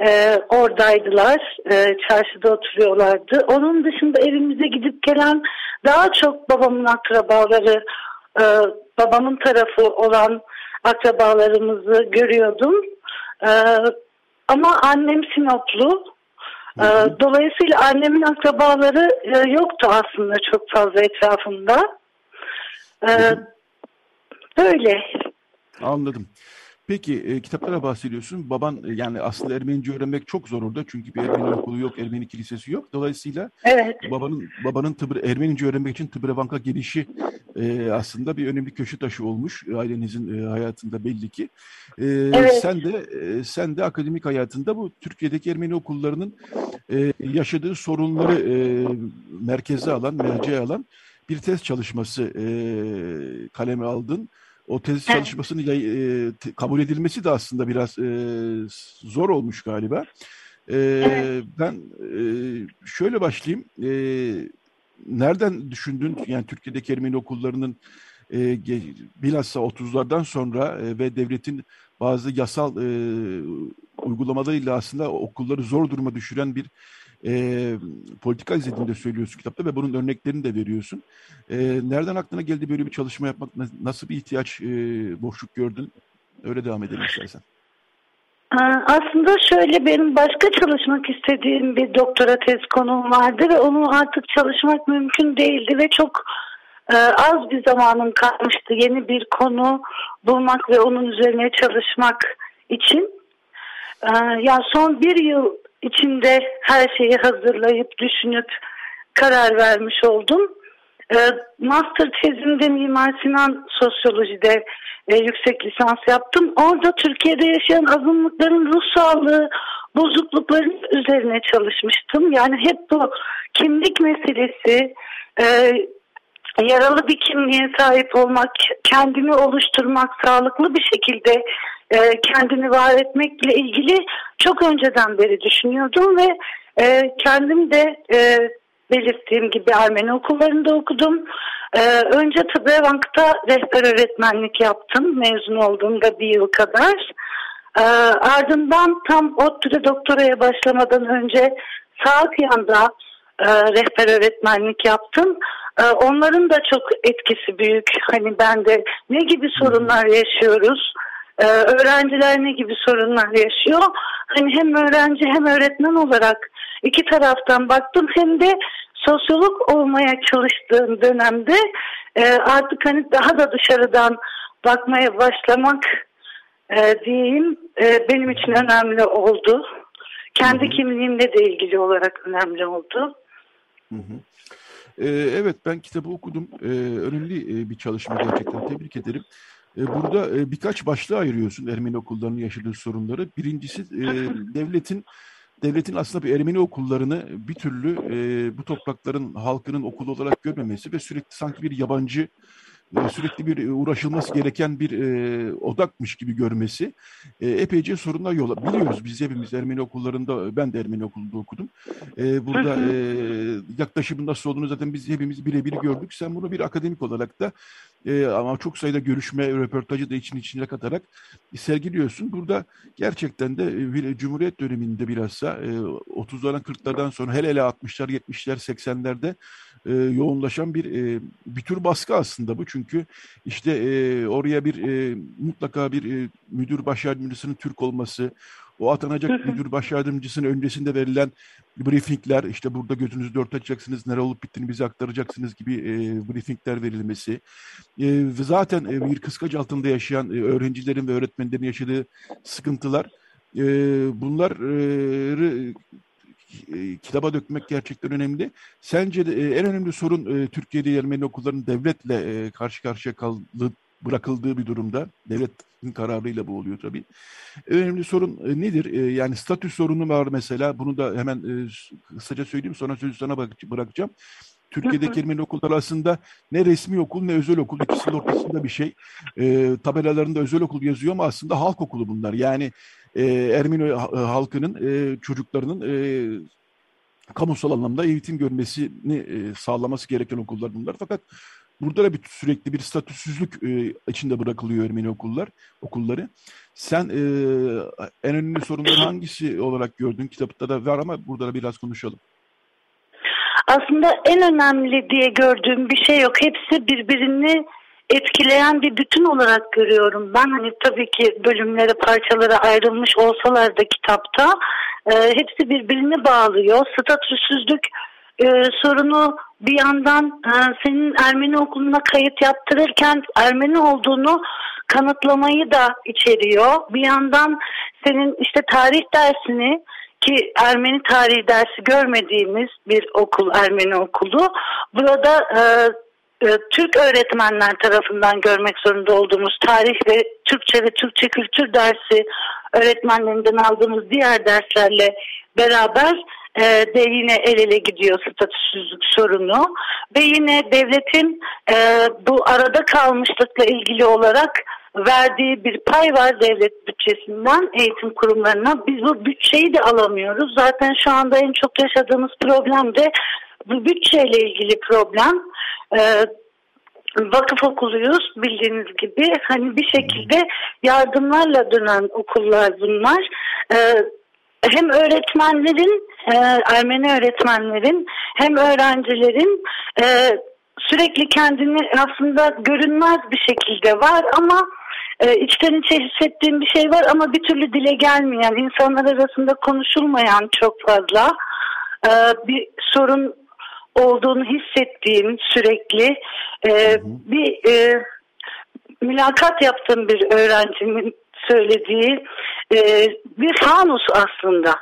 e, oradaydılar. E, çarşıda oturuyorlardı. Onun dışında evimize gidip gelen daha çok babamın akrabaları, e, babamın tarafı olan akrabalarımızı görüyordum. E, ama annem Sinoplu. Ee, dolayısıyla annemin akrabaları e, yoktu aslında çok fazla etrafında. Ee, böyle. Anladım. Peki e, kitaplara bahsediyorsun. Baban e, yani aslında Ermenice öğrenmek çok zor orada. Çünkü bir Ermeni okulu yok, Ermeni kilisesi yok. Dolayısıyla evet. babanın babanın tıbır, Ermenice öğrenmek için Tıbrevank'a gelişi e, aslında bir önemli köşe taşı olmuş ailenizin e, hayatında belli ki. E, evet. Sen de e, sen de akademik hayatında bu Türkiye'deki Ermeni okullarının e, yaşadığı sorunları e, merkeze alan, merceğe alan bir test çalışması e, kaleme aldın. O tez çalışmasının e, kabul edilmesi de aslında biraz e, zor olmuş galiba. E, evet. Ben e, şöyle başlayayım. E, nereden düşündün? Yani Türkiye'deki Ermeni okullarının e, bilhassa 30'lardan sonra e, ve devletin bazı yasal e, uygulamalarıyla aslında okulları zor duruma düşüren bir e, politika izlediğini de söylüyorsun kitapta ve bunun örneklerini de veriyorsun. E, nereden aklına geldi böyle bir çalışma yapmak? Nasıl bir ihtiyaç, e, boşluk gördün? Öyle devam edelim istersen. Aslında şöyle benim başka çalışmak istediğim bir doktora tez konum vardı ve onu artık çalışmak mümkün değildi ve çok az bir zamanım kalmıştı yeni bir konu bulmak ve onun üzerine çalışmak için. Yani son bir yıl içinde her şeyi hazırlayıp düşünüp karar vermiş oldum. E, master tezimde Mimar Sinan Sosyoloji'de e, yüksek lisans yaptım. Orada Türkiye'de yaşayan azınlıkların ruh sağlığı bozuklukların üzerine çalışmıştım. Yani hep bu kimlik meselesi, e, yaralı bir kimliğe sahip olmak, kendini oluşturmak, sağlıklı bir şekilde e, kendini var etmekle ilgili çok önceden beri düşünüyordum ve e, kendim de e, belirttiğim gibi Ermeni okullarında okudum. Ee, önce Tıbrevank'ta rehber öğretmenlik yaptım mezun olduğumda bir yıl kadar. Ee, ardından tam ODTÜ'de doktoraya başlamadan önce Saatyan'da e, rehber öğretmenlik yaptım. Ee, onların da çok etkisi büyük. Hani ben de ne gibi sorunlar yaşıyoruz? Ee, öğrenciler ne gibi sorunlar yaşıyor? Hani hem öğrenci hem öğretmen olarak iki taraftan baktım hem de sosyolog olmaya çalıştığım dönemde e, artık hani daha da dışarıdan bakmaya başlamak e, diyeyim e, benim için önemli oldu. Kendi kimliğimle de ilgili olarak önemli oldu. Hı hı. Ee, evet ben kitabı okudum. Ee, önemli e, bir çalışma gerçekten tebrik ederim. Ee, burada e, birkaç başlığa ayırıyorsun Ermeni okullarının yaşadığı sorunları. Birincisi e, devletin devletin aslında bir Ermeni okullarını bir türlü bu toprakların halkının okulu olarak görmemesi ve sürekli sanki bir yabancı e, sürekli bir e, uğraşılması gereken bir e, odakmış gibi görmesi e, epeyce sorunlar yol biliyoruz. Biz hepimiz Ermeni okullarında, ben de Ermeni okulunda okudum. E, burada e, yaklaşımın nasıl olduğunu zaten biz hepimiz birebir gördük. Sen bunu bir akademik olarak da e, ama çok sayıda görüşme, röportajı da için içine katarak sergiliyorsun. Burada gerçekten de e, bir Cumhuriyet döneminde bilhassa e, 30'ların 40'lardan sonra hele hele 60'lar, 70'ler, 80'lerde e, yoğunlaşan bir e, bir tür baskı aslında bu. Çünkü işte e, oraya bir e, mutlaka bir e, müdür baş yardımcısının Türk olması, o atanacak müdür baş yardımcısının öncesinde verilen briefingler, işte burada gözünüzü dört açacaksınız, nere olup bittiğini bize aktaracaksınız gibi e, briefingler verilmesi. E, ve zaten e, bir kıskaç altında yaşayan e, öğrencilerin ve öğretmenlerin yaşadığı sıkıntılar, e, bunları e, kitaba dökmek gerçekten önemli. Sence de, e, en önemli sorun e, Türkiye'de Ermeni okulların devletle e, karşı karşıya kaldığı, bırakıldığı bir durumda. Devletin kararıyla bu oluyor tabii. Önemli sorun e, nedir? E, yani statü sorunu var mesela. Bunu da hemen e, kısaca söyleyeyim sonra sözü sana bırakacağım. Türkiye'deki Ermeni okullar arasında ne resmi okul ne özel okul ikisinin ortasında bir şey. E, tabelalarında özel okul yazıyor ama aslında halk okulu bunlar. Yani e, Ermeni halkının e, çocuklarının e, kamusal anlamda eğitim görmesini e, sağlaması gereken okullar bunlar. Fakat burada da bir sürekli bir statüsüzlük e, içinde bırakılıyor Ermeni okullar, okulları. Sen e, en önemli sorunları hangisi olarak gördün? Kitapta da var ama burada da biraz konuşalım. Aslında en önemli diye gördüğüm bir şey yok. Hepsi birbirini etkileyen bir bütün olarak görüyorum. Ben hani tabii ki bölümlere parçalara ayrılmış olsalar da kitapta e, hepsi birbirini bağlıyor. Statüsüzlük e, sorunu bir yandan e, senin Ermeni okuluna kayıt yaptırırken Ermeni olduğunu kanıtlamayı da içeriyor. Bir yandan senin işte tarih dersini ki Ermeni tarihi dersi görmediğimiz bir okul Ermeni okulu burada e, e, Türk öğretmenler tarafından görmek zorunda olduğumuz tarih ve Türkçe ve Türkçe kültür dersi öğretmenlerinden aldığımız diğer derslerle beraber e, de yine el ele gidiyor statüsüzlük sorunu ve yine devletin e, bu arada kalmışlıkla ilgili olarak verdiği bir pay var devlet bütçesinden eğitim kurumlarına. Biz bu bütçeyi de alamıyoruz. Zaten şu anda en çok yaşadığımız problem de bu bütçeyle ilgili problem. Ee, vakıf okuluyuz bildiğiniz gibi. Hani bir şekilde yardımlarla dönen okullar bunlar. Ee, hem öğretmenlerin, e, Ermeni öğretmenlerin hem öğrencilerin e, sürekli kendini aslında görünmez bir şekilde var ama e, içten içe hissettiğim bir şey var ama bir türlü dile gelmeyen, insanlar arasında konuşulmayan çok fazla e, bir sorun olduğunu hissettiğim sürekli e, bir e, mülakat yaptığım bir öğrencimin söylediği e, bir fanus aslında.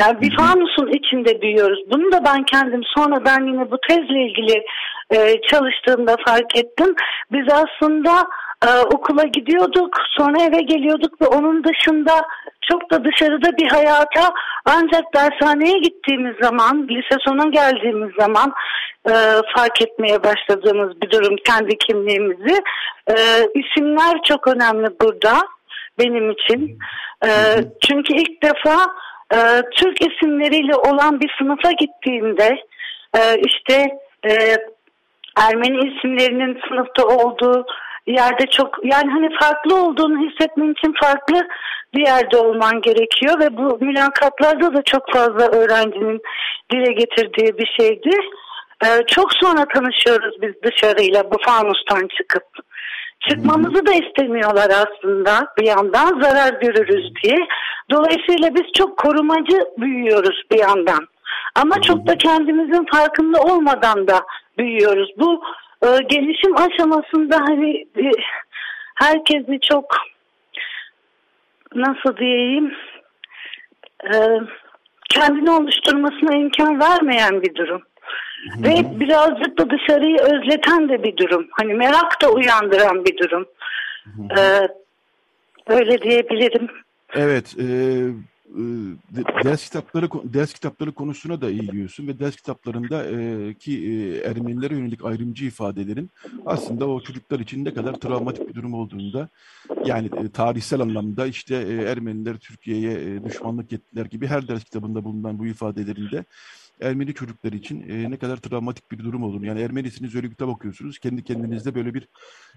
Yani bir fanusun içinde büyüyoruz. Bunu da ben kendim sonradan yine bu tezle ilgili e, çalıştığımda fark ettim. Biz aslında e, okula gidiyorduk, sonra eve geliyorduk ve onun dışında çok da dışarıda bir hayata ancak dershaneye gittiğimiz zaman, lise sona geldiğimiz zaman e, fark etmeye başladığımız bir durum kendi kimliğimizi. E, isimler çok önemli burada benim için. E, çünkü ilk defa e, Türk isimleriyle olan bir sınıfa gittiğimde e, işte e, Ermeni isimlerinin sınıfta olduğu yerde çok yani hani farklı olduğunu hissetmen için farklı bir yerde olman gerekiyor ve bu mülakatlarda da çok fazla öğrencinin dile getirdiği bir şeydi. Ee, çok sonra tanışıyoruz biz dışarıyla bu fanustan çıkıp. Çıkmamızı da istemiyorlar aslında bir yandan zarar görürüz diye. Dolayısıyla biz çok korumacı büyüyoruz bir yandan. Ama çok da kendimizin farkında olmadan da büyüyoruz. Bu e, gelişim aşamasında hani e, herkesi çok nasıl diyeyim e, kendini oluşturmasına imkan vermeyen bir durum. Ve birazcık da dışarıyı özleten de bir durum. Hani merak da uyandıran bir durum. Ee, öyle diyebilirim. Evet, e, e, ders kitapları ders kitapları konusuna da eğiliyorsun ve ders kitaplarında e, ki e, Ermenilere yönelik ayrımcı ifadelerin aslında o çocuklar için ne kadar travmatik bir durum olduğunda yani e, tarihsel anlamda işte e, Ermeniler Türkiye'ye e, düşmanlık ettiler gibi her ders kitabında bulunan bu ifadelerinde Ermeni çocuklar için e, ne kadar travmatik bir durum olur. Yani Ermenisiniz kitap okuyorsunuz. Kendi kendinizde böyle bir,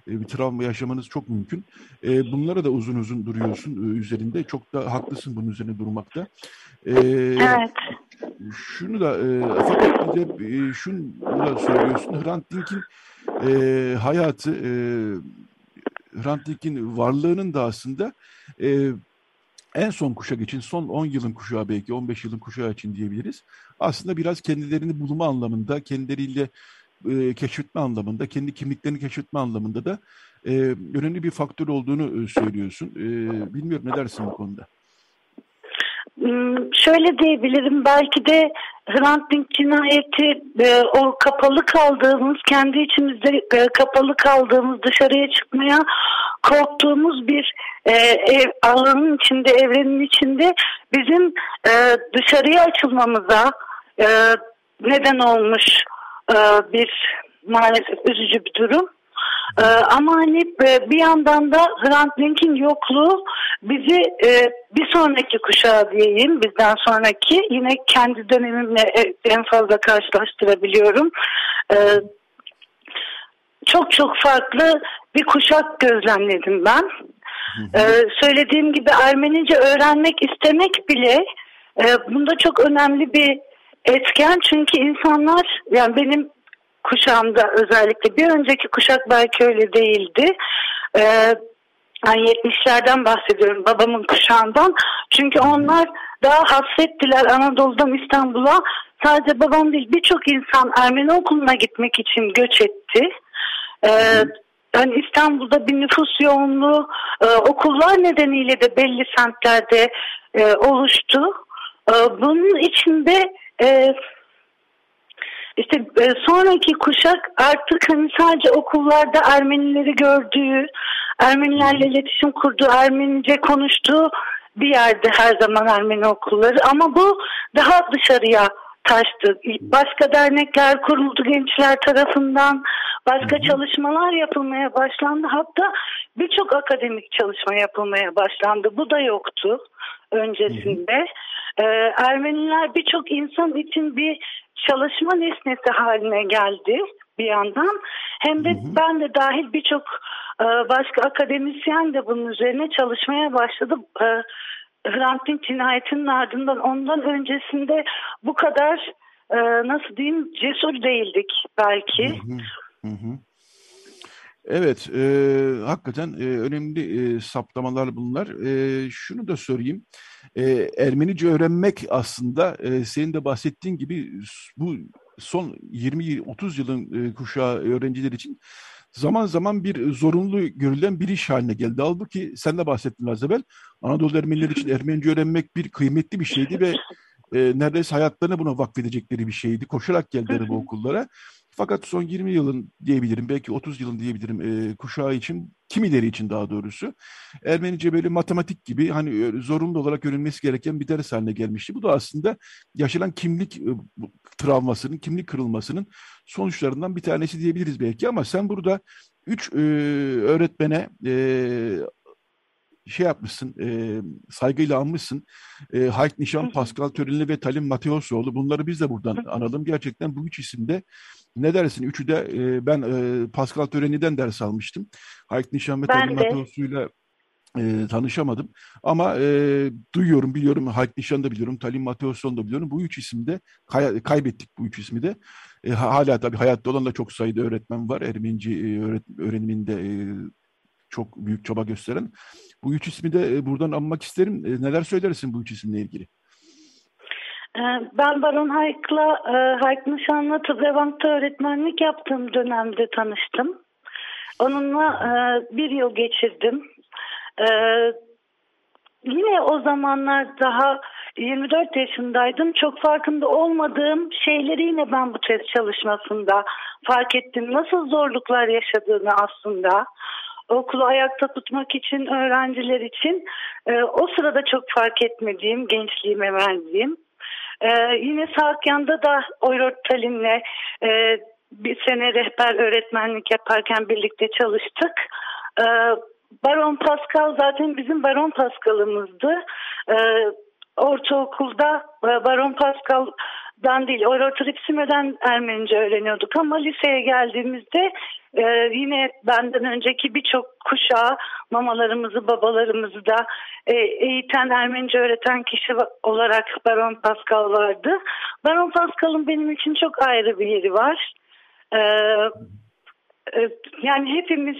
e, bir travma yaşamanız çok mümkün. E, bunlara da uzun uzun duruyorsun e, üzerinde. Çok da haklısın bunun üzerine durmakta. E, evet. Şunu da e, fakat bir de e, şunu da söylüyorsun. Hrant Dink'in e, hayatı e, Hrant Dink'in varlığının da aslında e, en son kuşak için, son 10 yılın kuşağı belki 15 yılın kuşağı için diyebiliriz. Aslında biraz kendilerini bulma anlamında, kendileriyle e, keşfetme anlamında, kendi kimliklerini keşfetme anlamında da e, önemli bir faktör olduğunu e, söylüyorsun. E, bilmiyorum ne dersin bu konuda? Hmm, şöyle diyebilirim belki de Hrant Dink cinayeti e, o kapalı kaldığımız kendi içimizde e, kapalı kaldığımız dışarıya çıkmaya korktuğumuz bir e, ev, alanın içinde evrenin içinde bizim dışarıya açılmamıza neden olmuş bir maalesef üzücü bir durum. Ee, ama hani e, bir yandan da Hrant Dink'in yokluğu bizi e, bir sonraki kuşağı diyeyim bizden sonraki yine kendi dönemimle e, en fazla karşılaştırabiliyorum. Ee, çok çok farklı bir kuşak gözlemledim ben. Ee, söylediğim gibi Ermenice öğrenmek istemek bile e, bunda çok önemli bir etken çünkü insanlar yani benim kuşağımda özellikle bir önceki kuşak belki öyle değildi. Ee, yani 70'lerden bahsediyorum babamın kuşağından. Çünkü onlar daha hasrettiler Anadolu'dan İstanbul'a. Sadece babam değil birçok insan Ermeni okuluna gitmek için göç etti. Ee, yani İstanbul'da bir nüfus yoğunluğu e, okullar nedeniyle de belli semtlerde e, oluştu. E, bunun içinde e, işte e, sonraki kuşak artık hani sadece okullarda Ermenileri gördüğü, Ermenilerle iletişim kurduğu, Ermenice konuştuğu bir yerde her zaman Ermeni okulları ama bu daha dışarıya taştı. Başka dernekler kuruldu gençler tarafından. Başka çalışmalar yapılmaya başlandı. Hatta birçok akademik çalışma yapılmaya başlandı. Bu da yoktu öncesinde. Ee, Ermeniler birçok insan için bir çalışma nesnesi haline geldi bir yandan. Hem de hı hı. ben de dahil birçok e, başka akademisyen de bunun üzerine çalışmaya başladı. E, Hrant Dink cinayetinin ardından ondan öncesinde bu kadar e, nasıl diyeyim cesur değildik belki. Hı hı. Hı Evet, e, hakikaten e, önemli e, saptamalar bunlar. E, şunu da sorayım, e, Ermenice öğrenmek aslında e, senin de bahsettiğin gibi bu son 20-30 yılın e, kuşağı öğrenciler için zaman zaman bir zorunlu görülen bir iş haline geldi. Halbuki sen de bahsettin az evvel, Anadolu Ermenileri için Ermenice öğrenmek bir kıymetli bir şeydi ve e, neredeyse hayatlarını buna vakfedecekleri bir şeydi. Koşarak geldiler bu okullara. Fakat son 20 yılın diyebilirim, belki 30 yılın diyebilirim e, kuşağı için, kimileri için daha doğrusu Ermenice böyle matematik gibi hani zorunlu olarak öğrenilmesi gereken bir ders haline gelmişti. Bu da aslında yaşanan kimlik e, travmasının, kimlik kırılmasının sonuçlarından bir tanesi diyebiliriz belki ama sen burada üç e, öğretmene e, şey yapmışsın, e, saygıyla almışsın. E, Hayk Nişan, Pascal Törenli ve Talim Mateosoğlu. Bunları biz de buradan analım. Gerçekten bu üç isimde ne dersin? Üçü de e, ben e, Pascal Töreni'den ders almıştım. Hayk Nişan ve Talim Mateosu'yla e, tanışamadım. Ama e, duyuyorum, biliyorum. Hayk Nişan'ı da biliyorum. Talim Mateoson'u da biliyorum. Bu üç isimde kay- kaybettik bu üç ismi de. E, hala tabii hayatta olan da çok sayıda öğretmen var. Ermenici e, öğret- öğreniminde e, çok büyük çaba gösteren. Bu üç ismi de e, buradan anmak isterim. E, neler söylersin bu üç isimle ilgili? Ben Baron Hayk'la Hayk Nişanlı Tıp Revank'ta öğretmenlik yaptığım dönemde tanıştım. Onunla bir yıl geçirdim. Yine o zamanlar daha 24 yaşındaydım. Çok farkında olmadığım şeyleri yine ben bu test çalışmasında fark ettim. Nasıl zorluklar yaşadığını aslında okulu ayakta tutmak için öğrenciler için e, o sırada çok fark etmediğim gençliğime verdiğim. E, yine Sakyan'da da Oyrot Talin'le e, bir sene rehber öğretmenlik yaparken birlikte çalıştık. E, Baron Pascal zaten bizim Baron Pascal'ımızdı. E, ortaokulda e, Baron Pascal'dan değil, Eurotripsime'den Ermenice öğreniyorduk ama liseye geldiğimizde e, yine benden önceki birçok kuşağı mamalarımızı, babalarımızı da e, eğiten, Ermenice öğreten kişi olarak Baron Pascal vardı. Baron Pascal'ın benim için çok ayrı bir yeri var. E, e, yani hepimiz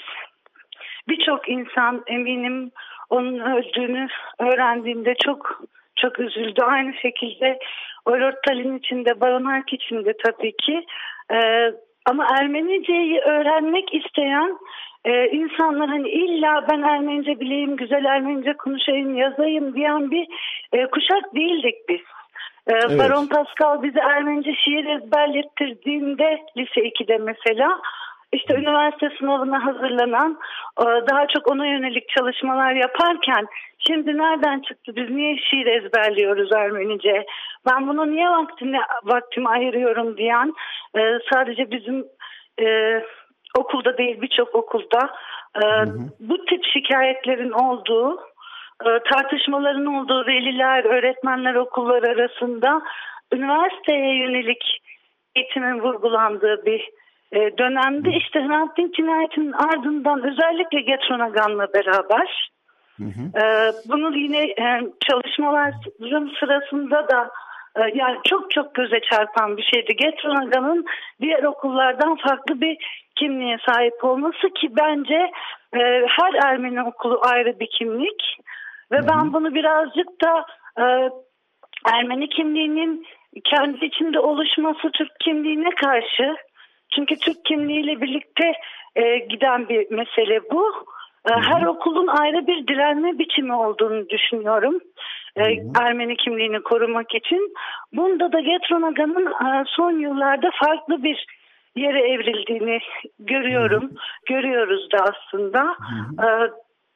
birçok insan eminim onun öldüğünü öğrendiğinde çok çok üzüldü. Aynı şekilde Olort Talin için de Baron Hark için de tabii ki. Ee, ama Ermenice'yi öğrenmek isteyen e, insanlar hani illa ben Ermenice bileyim, güzel Ermenice konuşayım, yazayım diyen bir e, kuşak değildik biz. Ee, evet. Baron Pascal bize Ermenice şiir ezberlettirdiğinde lise 2'de mesela işte üniversite sınavına hazırlanan e, daha çok ona yönelik çalışmalar yaparken şimdi nereden çıktı? Biz niye şiir ezberliyoruz Ermenice? Ben bunu niye vaktini, vaktimi ayırıyorum? diyen e, sadece bizim e, okulda değil birçok okulda hı hı. bu tip şikayetlerin olduğu tartışmaların olduğu veliler, öğretmenler okullar arasında üniversiteye yönelik eğitimin vurgulandığı bir e, dönemde işte Hrant Dink cinayetinin ardından özellikle Getronagan'la beraber hı hı. E, bunu yine e, çalışmaların sırasında da e, yani çok çok göze çarpan bir şeydi. Getronagan'ın diğer okullardan farklı bir kimliğe sahip olması ki bence e, her Ermeni okulu ayrı bir kimlik ve hı ben bunu birazcık da e, Ermeni kimliğinin kendi içinde oluşması Türk kimliğine karşı çünkü Türk kimliğiyle birlikte e, giden bir mesele bu. E, her okulun ayrı bir direnme biçimi olduğunu düşünüyorum. E, Ermeni kimliğini korumak için. Bunda da Getronaga'nın e, son yıllarda farklı bir yere evrildiğini görüyorum. Görüyoruz da aslında. E,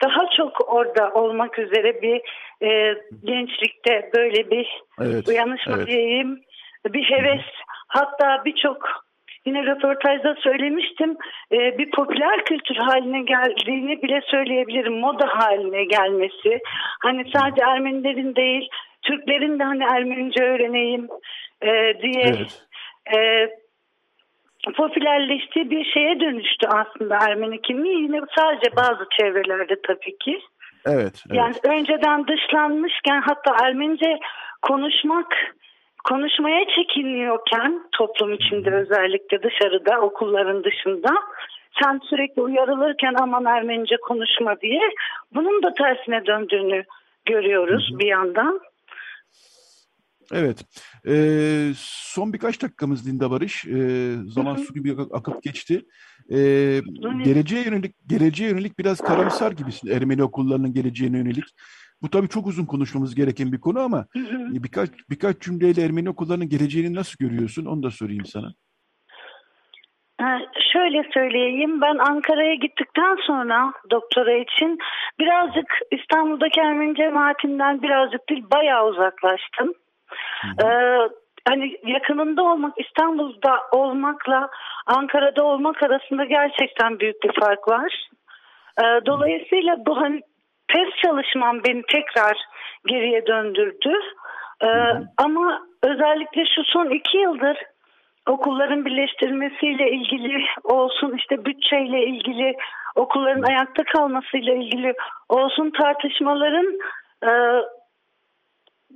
daha çok orada olmak üzere bir e, gençlikte böyle bir evet, uyanış evet. diyeyim, bir heves. Hatta birçok Yine röportajda söylemiştim e, bir popüler kültür haline geldiğini bile söyleyebilirim. Moda haline gelmesi. Hani sadece Ermenilerin değil Türklerin de hani Ermenice öğreneyim e, diye evet. e, popülerleştiği bir şeye dönüştü aslında Ermeni kimliği. Yine sadece bazı çevrelerde tabii ki. Evet, evet. Yani önceden dışlanmışken hatta Ermenice konuşmak konuşmaya çekiniyorken toplum içinde özellikle dışarıda okulların dışında sen sürekli uyarılırken aman Ermenice konuşma diye bunun da tersine döndüğünü görüyoruz bir yandan. Evet. Ee, son birkaç dakikamız Linda Barış. Ee, zaman su gibi akıp geçti. Ee, geleceğe yönelik geleceğe yönelik biraz karamsar gibisin Ermeni okullarının geleceğine yönelik. Bu tabii çok uzun konuşmamız gereken bir konu ama birkaç birkaç cümleyle Ermeni okullarının geleceğini nasıl görüyorsun? Onu da sorayım sana. Şöyle söyleyeyim ben Ankara'ya gittikten sonra doktora için birazcık İstanbul'daki Ermeni cemaatinden birazcık değil bayağı uzaklaştım. Ee, hani yakınında olmak İstanbul'da olmakla Ankara'da olmak arasında gerçekten büyük bir fark var. Ee, dolayısıyla bu hani test çalışmam beni tekrar geriye döndürdü. Ee, ama özellikle şu son iki yıldır okulların birleştirilmesiyle ilgili olsun işte bütçeyle ilgili okulların ayakta kalmasıyla ilgili olsun tartışmaların e,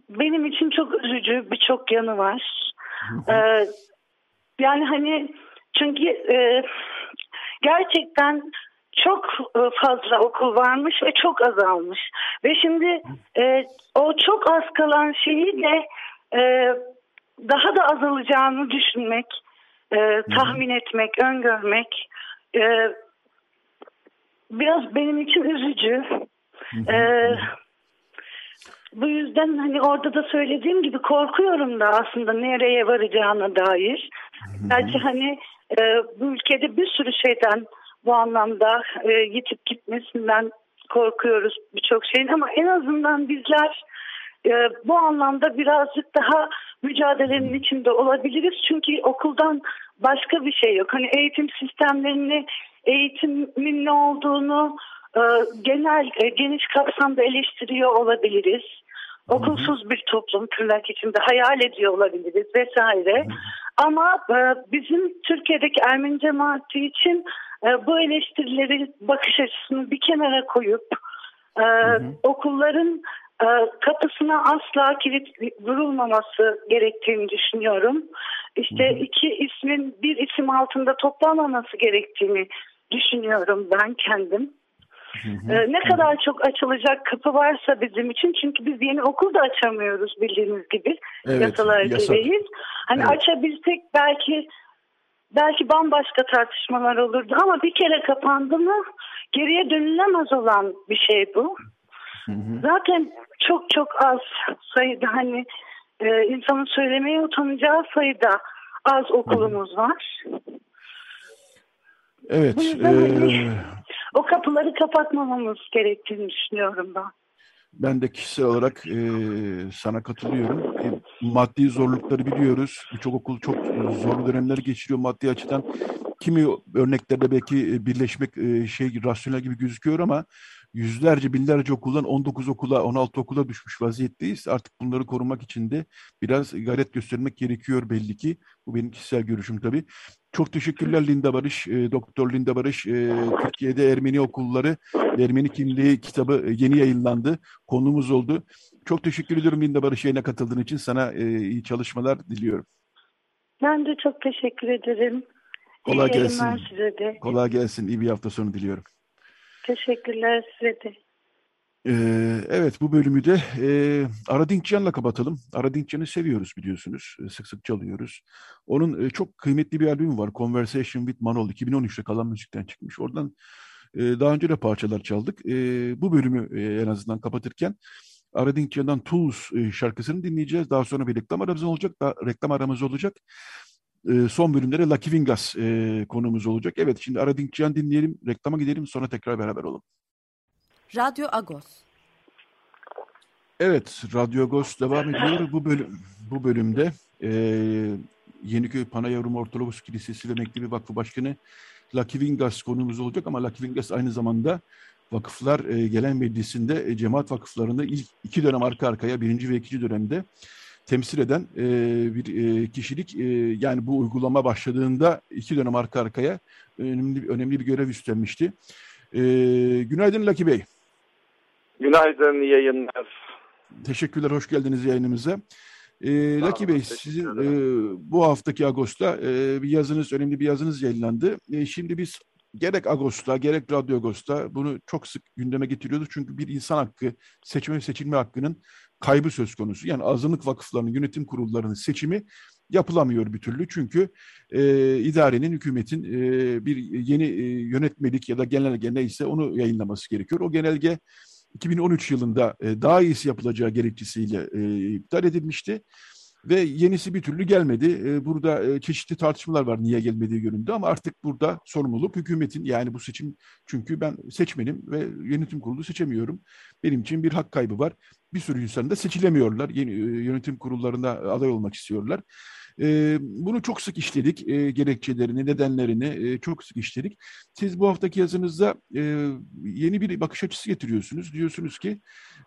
benim için çok üzücü birçok yanı var. E, yani hani çünkü e, gerçekten çok e, fazla okul varmış ve çok azalmış. Ve şimdi e, o çok az kalan şeyi de e, daha da azalacağını düşünmek, e, tahmin etmek, öngörmek e, biraz benim için üzücü. E, bu yüzden hani orada da söylediğim gibi korkuyorum da aslında nereye varacağına dair. Belki hani e, bu ülkede bir sürü şeyden bu anlamda e, yitip gitmesinden korkuyoruz birçok şeyin ama en azından bizler e, bu anlamda birazcık daha mücadelenin içinde olabiliriz. Çünkü okuldan başka bir şey yok. Hani eğitim sistemlerini, eğitimin ne olduğunu e, genel, e, geniş kapsamda eleştiriyor olabiliriz. Okulsuz bir toplum tırnak içinde hayal ediyor olabiliriz vesaire. Ama e, bizim Türkiye'deki Ermeni cemaati için e, bu eleştirileri bakış açısını bir kenara koyup e, okulların kapısına asla kilit vurulmaması gerektiğini düşünüyorum. İşte iki ismin bir isim altında toplanmaması gerektiğini düşünüyorum ben kendim. Ee, ne kadar çok açılacak kapı varsa bizim için çünkü biz yeni okul da açamıyoruz bildiğiniz gibi evet, yasalar gereği. Hani evet. açabilsek belki belki bambaşka tartışmalar olurdu ama bir kere kapandı mı geriye dönülemez olan bir şey bu. Hı hı. Zaten çok çok az sayıda hani e, insanın söylemeye utanacağı sayıda az okulumuz var. Evet. Bu yüzden e... o kapıları kapatmamamız gerektiğini düşünüyorum ben. Ben de kişisel olarak e, sana katılıyorum. E, maddi zorlukları biliyoruz. Birçok okul çok zorlu dönemler geçiriyor maddi açıdan. Kimi örneklerde belki birleşmek e, şey rasyonel gibi gözüküyor ama yüzlerce, binlerce okuldan 19 okula, 16 okula düşmüş vaziyetteyiz. Artık bunları korumak için de biraz gayret göstermek gerekiyor belli ki. Bu benim kişisel görüşüm tabii. Çok teşekkürler Linda Barış, e, Doktor Linda Barış. E, Türkiye'de Ermeni okulları, Ermeni kimliği kitabı e, yeni yayınlandı. Konumuz oldu. Çok teşekkür ediyorum Linda Barış yayına katıldığın için. Sana e, iyi çalışmalar diliyorum. Ben de çok teşekkür ederim. Kolay iyi gelsin. Size de. Kolay gelsin. İyi bir hafta sonu diliyorum. Teşekkürler size de. Ee, evet bu bölümü de e, Aradinkcan'la kapatalım. Aradinkcan'ı seviyoruz biliyorsunuz. E, sık sık çalıyoruz. Onun e, çok kıymetli bir albümü var. Conversation with Manol. 2013'te kalan müzikten çıkmış. Oradan e, daha önce de parçalar çaldık. E, bu bölümü e, en azından kapatırken Aradinkcan'dan Tools e, şarkısını dinleyeceğiz. Daha sonra bir reklam aramız olacak. Daha, reklam aramız olacak. E, son bölümlere Lucky Vingas e, konumuz olacak. Evet şimdi Aradinkcan dinleyelim. Reklama gidelim sonra tekrar beraber olalım. Radyo Agos. Evet, Radyo Agos devam ediyor. Bu bölüm bu bölümde e, Yeniköy Panayarum Ortodoks Kilisesi ve Mektebi Vakfı Başkanı Lucky Vingas konumuz olacak ama Lucky Vingas aynı zamanda Vakıflar e, Gelen Meclisi'nde e, cemaat vakıflarını ilk iki dönem arka arkaya, birinci ve ikinci dönemde temsil eden e, bir e, kişilik. E, yani bu uygulama başladığında iki dönem arka arkaya önemli, önemli bir görev üstlenmişti. E, günaydın Lucky Bey. Günaydın, yayınlar. Teşekkürler, hoş geldiniz yayınımıza. Ee, Laki Bey, sizin e, bu haftaki Ağustos'ta e, bir yazınız, önemli bir yazınız yayınlandı. E, şimdi biz gerek Ağustos'ta, gerek Radyo Ağustos'ta bunu çok sık gündeme getiriyoruz. Çünkü bir insan hakkı, seçme ve seçilme hakkının kaybı söz konusu. Yani azınlık vakıflarının yönetim kurullarının seçimi yapılamıyor bir türlü. Çünkü e, idarenin, hükümetin e, bir yeni e, yönetmelik ya da genelge neyse onu yayınlaması gerekiyor. O genelge 2013 yılında e, daha iyisi yapılacağı gerekçesiyle e, iptal edilmişti. Ve yenisi bir türlü gelmedi. E, burada e, çeşitli tartışmalar var niye gelmediği yönünde ama artık burada sorumluluk hükümetin. Yani bu seçim çünkü ben seçmenim ve yönetim kurulu seçemiyorum. Benim için bir hak kaybı var. Bir sürü insan da seçilemiyorlar. Yeni yönetim kurullarına aday olmak istiyorlar. E, bunu çok sık işledik, e, gerekçelerini, nedenlerini e, çok sık işledik. Siz bu haftaki yazınızda e, yeni bir bakış açısı getiriyorsunuz. Diyorsunuz ki,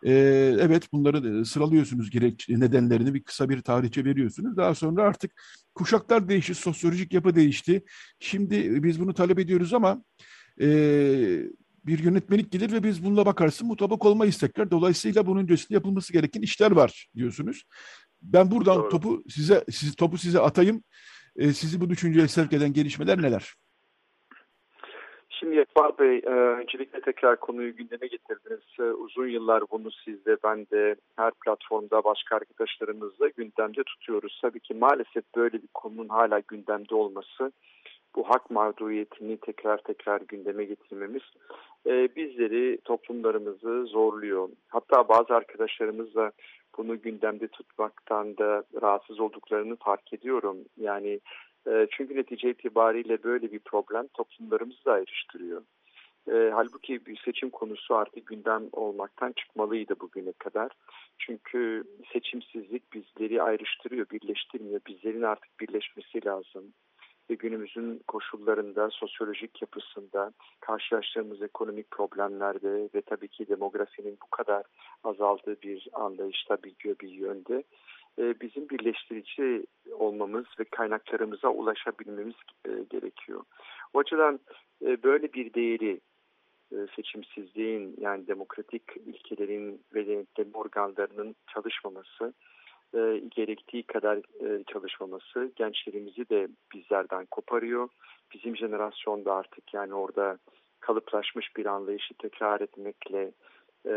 e, evet bunları sıralıyorsunuz, gerek nedenlerini bir kısa bir tarihçe veriyorsunuz. Daha sonra artık kuşaklar değişti, sosyolojik yapı değişti. Şimdi biz bunu talep ediyoruz ama... E, bir yönetmelik gelir ve biz bununla bakarsın mutabak olmayız tekrar. Dolayısıyla bunun öncesinde yapılması gereken işler var diyorsunuz. Ben buradan Doğru. topu size sizi topu size atayım. E, sizi bu düşünceye sevk eden gelişmeler neler? Şimdi Yekbar Bey, e, öncelikle tekrar konuyu gündeme getirdiniz. E, uzun yıllar bunu siz de ben de her platformda başka arkadaşlarımızla gündemde tutuyoruz. Tabii ki maalesef böyle bir konunun hala gündemde olması, bu hak mağduriyetini tekrar tekrar gündeme getirmemiz e, bizleri, toplumlarımızı zorluyor. Hatta bazı arkadaşlarımız da bunu gündemde tutmaktan da rahatsız olduklarını fark ediyorum. Yani e, çünkü netice itibariyle böyle bir problem toplumlarımızı da ayrıştırıyor. E, halbuki bir seçim konusu artık gündem olmaktan çıkmalıydı bugüne kadar. Çünkü seçimsizlik bizleri ayrıştırıyor, birleştirmiyor. Bizlerin artık birleşmesi lazım. Ve günümüzün koşullarında, sosyolojik yapısında, karşılaştığımız ekonomik problemlerde ve tabii ki demografinin bu kadar azaldığı bir anlayışta bir, bir yönde e, bizim birleştirici olmamız ve kaynaklarımıza ulaşabilmemiz e, gerekiyor. O açıdan e, böyle bir değeri seçimsizliğin yani demokratik ilkelerin ve denetleme organlarının çalışmaması gerektiği kadar çalışmaması gençlerimizi de bizlerden koparıyor. Bizim jenerasyonda artık yani orada kalıplaşmış bir anlayışı tekrar etmekle e,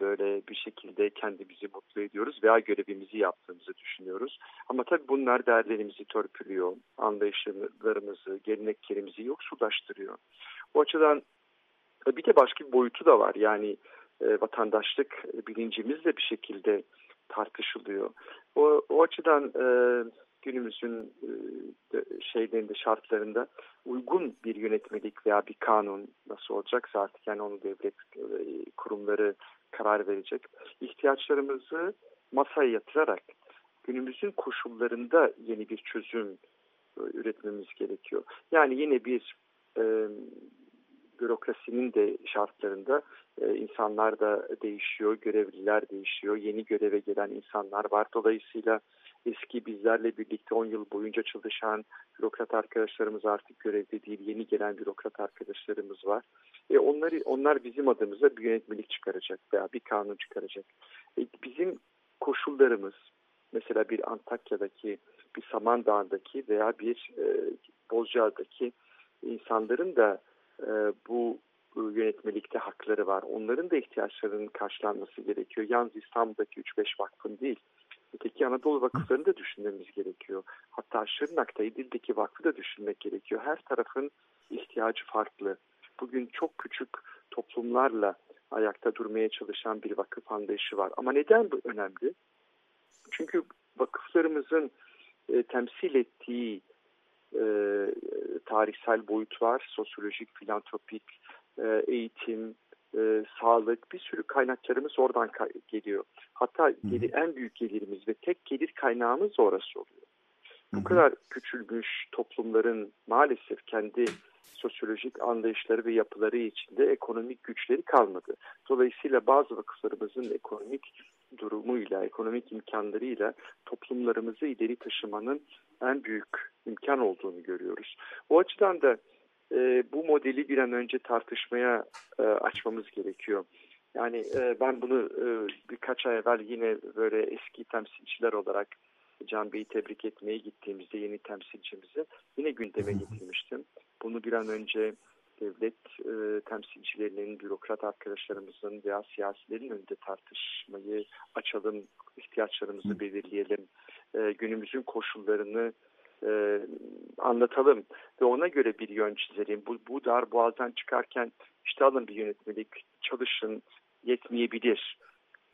böyle bir şekilde kendimizi mutlu ediyoruz veya görevimizi yaptığımızı düşünüyoruz. Ama tabii bunlar değerlerimizi törpülüyor, anlayışlarımızı, geleneklerimizi yoksullaştırıyor. O açıdan e, bir de başka bir boyutu da var. Yani e, vatandaşlık bilincimiz de bir şekilde tartışılıyor. O, o açıdan e, günümüzün e, şeylerinde şartlarında uygun bir yönetmelik veya bir kanun nasıl olacaksa artık yani onu devlet e, kurumları karar verecek. İhtiyaçlarımızı masaya yatırarak günümüzün koşullarında yeni bir çözüm e, üretmemiz gerekiyor. Yani yine bir e, bürokrasinin de şartlarında e, insanlar da değişiyor, görevliler değişiyor, yeni göreve gelen insanlar var. Dolayısıyla eski bizlerle birlikte 10 yıl boyunca çalışan bürokrat arkadaşlarımız artık görevde değil, yeni gelen bürokrat arkadaşlarımız var. E onları, onlar bizim adımıza bir yönetmelik çıkaracak veya bir kanun çıkaracak. E bizim koşullarımız, mesela bir Antakya'daki, bir Samandağ'daki veya bir e, Bozcaada'daki insanların da e, bu yönetmelikte hakları var. Onların da ihtiyaçlarının karşılanması gerekiyor. Yalnız İstanbul'daki 3-5 vakfın değil. Öteki Anadolu vakıflarını da düşünmemiz gerekiyor. Hatta Şırnak'ta İdil'deki vakfı da düşünmek gerekiyor. Her tarafın ihtiyacı farklı. Bugün çok küçük toplumlarla ayakta durmaya çalışan bir vakıf anlayışı var. Ama neden bu önemli? Çünkü vakıflarımızın e, temsil ettiği e, tarihsel boyut var. Sosyolojik, filantropik, e, eğitim, e, sağlık bir sürü kaynaklarımız oradan geliyor. Hatta geri, en büyük gelirimiz ve tek gelir kaynağımız orası oluyor. Bu kadar küçülmüş toplumların maalesef kendi sosyolojik anlayışları ve yapıları içinde ekonomik güçleri kalmadı. Dolayısıyla bazı vakıflarımızın ekonomik durumuyla, ekonomik imkanlarıyla toplumlarımızı ileri taşımanın en büyük imkan olduğunu görüyoruz. O açıdan da e, bu modeli bir an önce tartışmaya e, açmamız gerekiyor. Yani e, ben bunu e, birkaç ay evvel yine böyle eski temsilciler olarak Can Bey'i tebrik etmeye gittiğimizde yeni temsilcimizi yine gündeme getirmiştim. Bunu bir an önce devlet e, temsilcilerinin, bürokrat arkadaşlarımızın veya siyasilerin önünde tartışmayı açalım, ihtiyaçlarımızı belirleyelim, e, günümüzün koşullarını e, anlatalım ve ona göre bir yön çizelim. Bu, bu dar boğazdan çıkarken işte alın bir yönetmelik, çalışın, yetmeyebilir.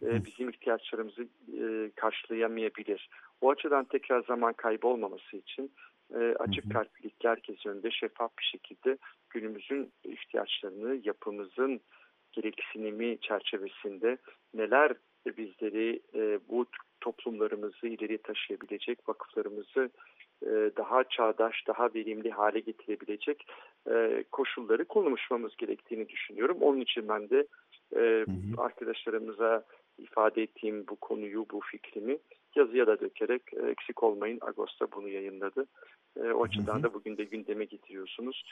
E, bizim ihtiyaçlarımızı e, karşılayamayabilir. O açıdan tekrar zaman kaybı olmaması için e, açık kalplilik herkes önünde şeffaf bir şekilde günümüzün ihtiyaçlarını, yapımızın gereksinimi çerçevesinde neler bizleri e, bu toplumlarımızı ileri taşıyabilecek, vakıflarımızı e, daha çağdaş, daha verimli hale getirebilecek e, koşulları konuşmamız gerektiğini düşünüyorum. Onun için ben de e, hı hı. arkadaşlarımıza ifade ettiğim bu konuyu, bu fikrimi yazıya da dökerek eksik olmayın. Ağustos'ta bunu yayınladı. O açıdan da bugün de gündeme getiriyorsunuz.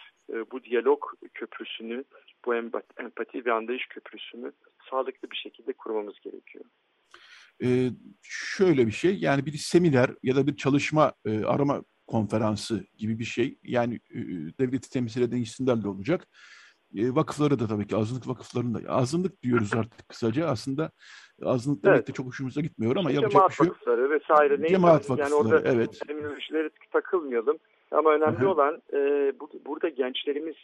Bu diyalog köprüsünü, bu empati ve anlayış köprüsünü sağlıklı bir şekilde kurmamız gerekiyor. E, şöyle bir şey yani bir seminer ya da bir çalışma e, arama konferansı gibi bir şey. Yani e, devleti temsil eden isimlerle olacak E, vakıfları da tabii ki azınlık vakıflarında. Azınlık diyoruz artık kısaca. Aslında azınlık demek evet. de çok hoşumuza gitmiyor ama yapacak Cemaat bir şey yok. vakıfları vesaire. Neyse, Cemaat vakıfları, yani orada evet. terminolojilere takılmayalım. Ama önemli Hı-hı. olan e, bu, burada gençlerimiz,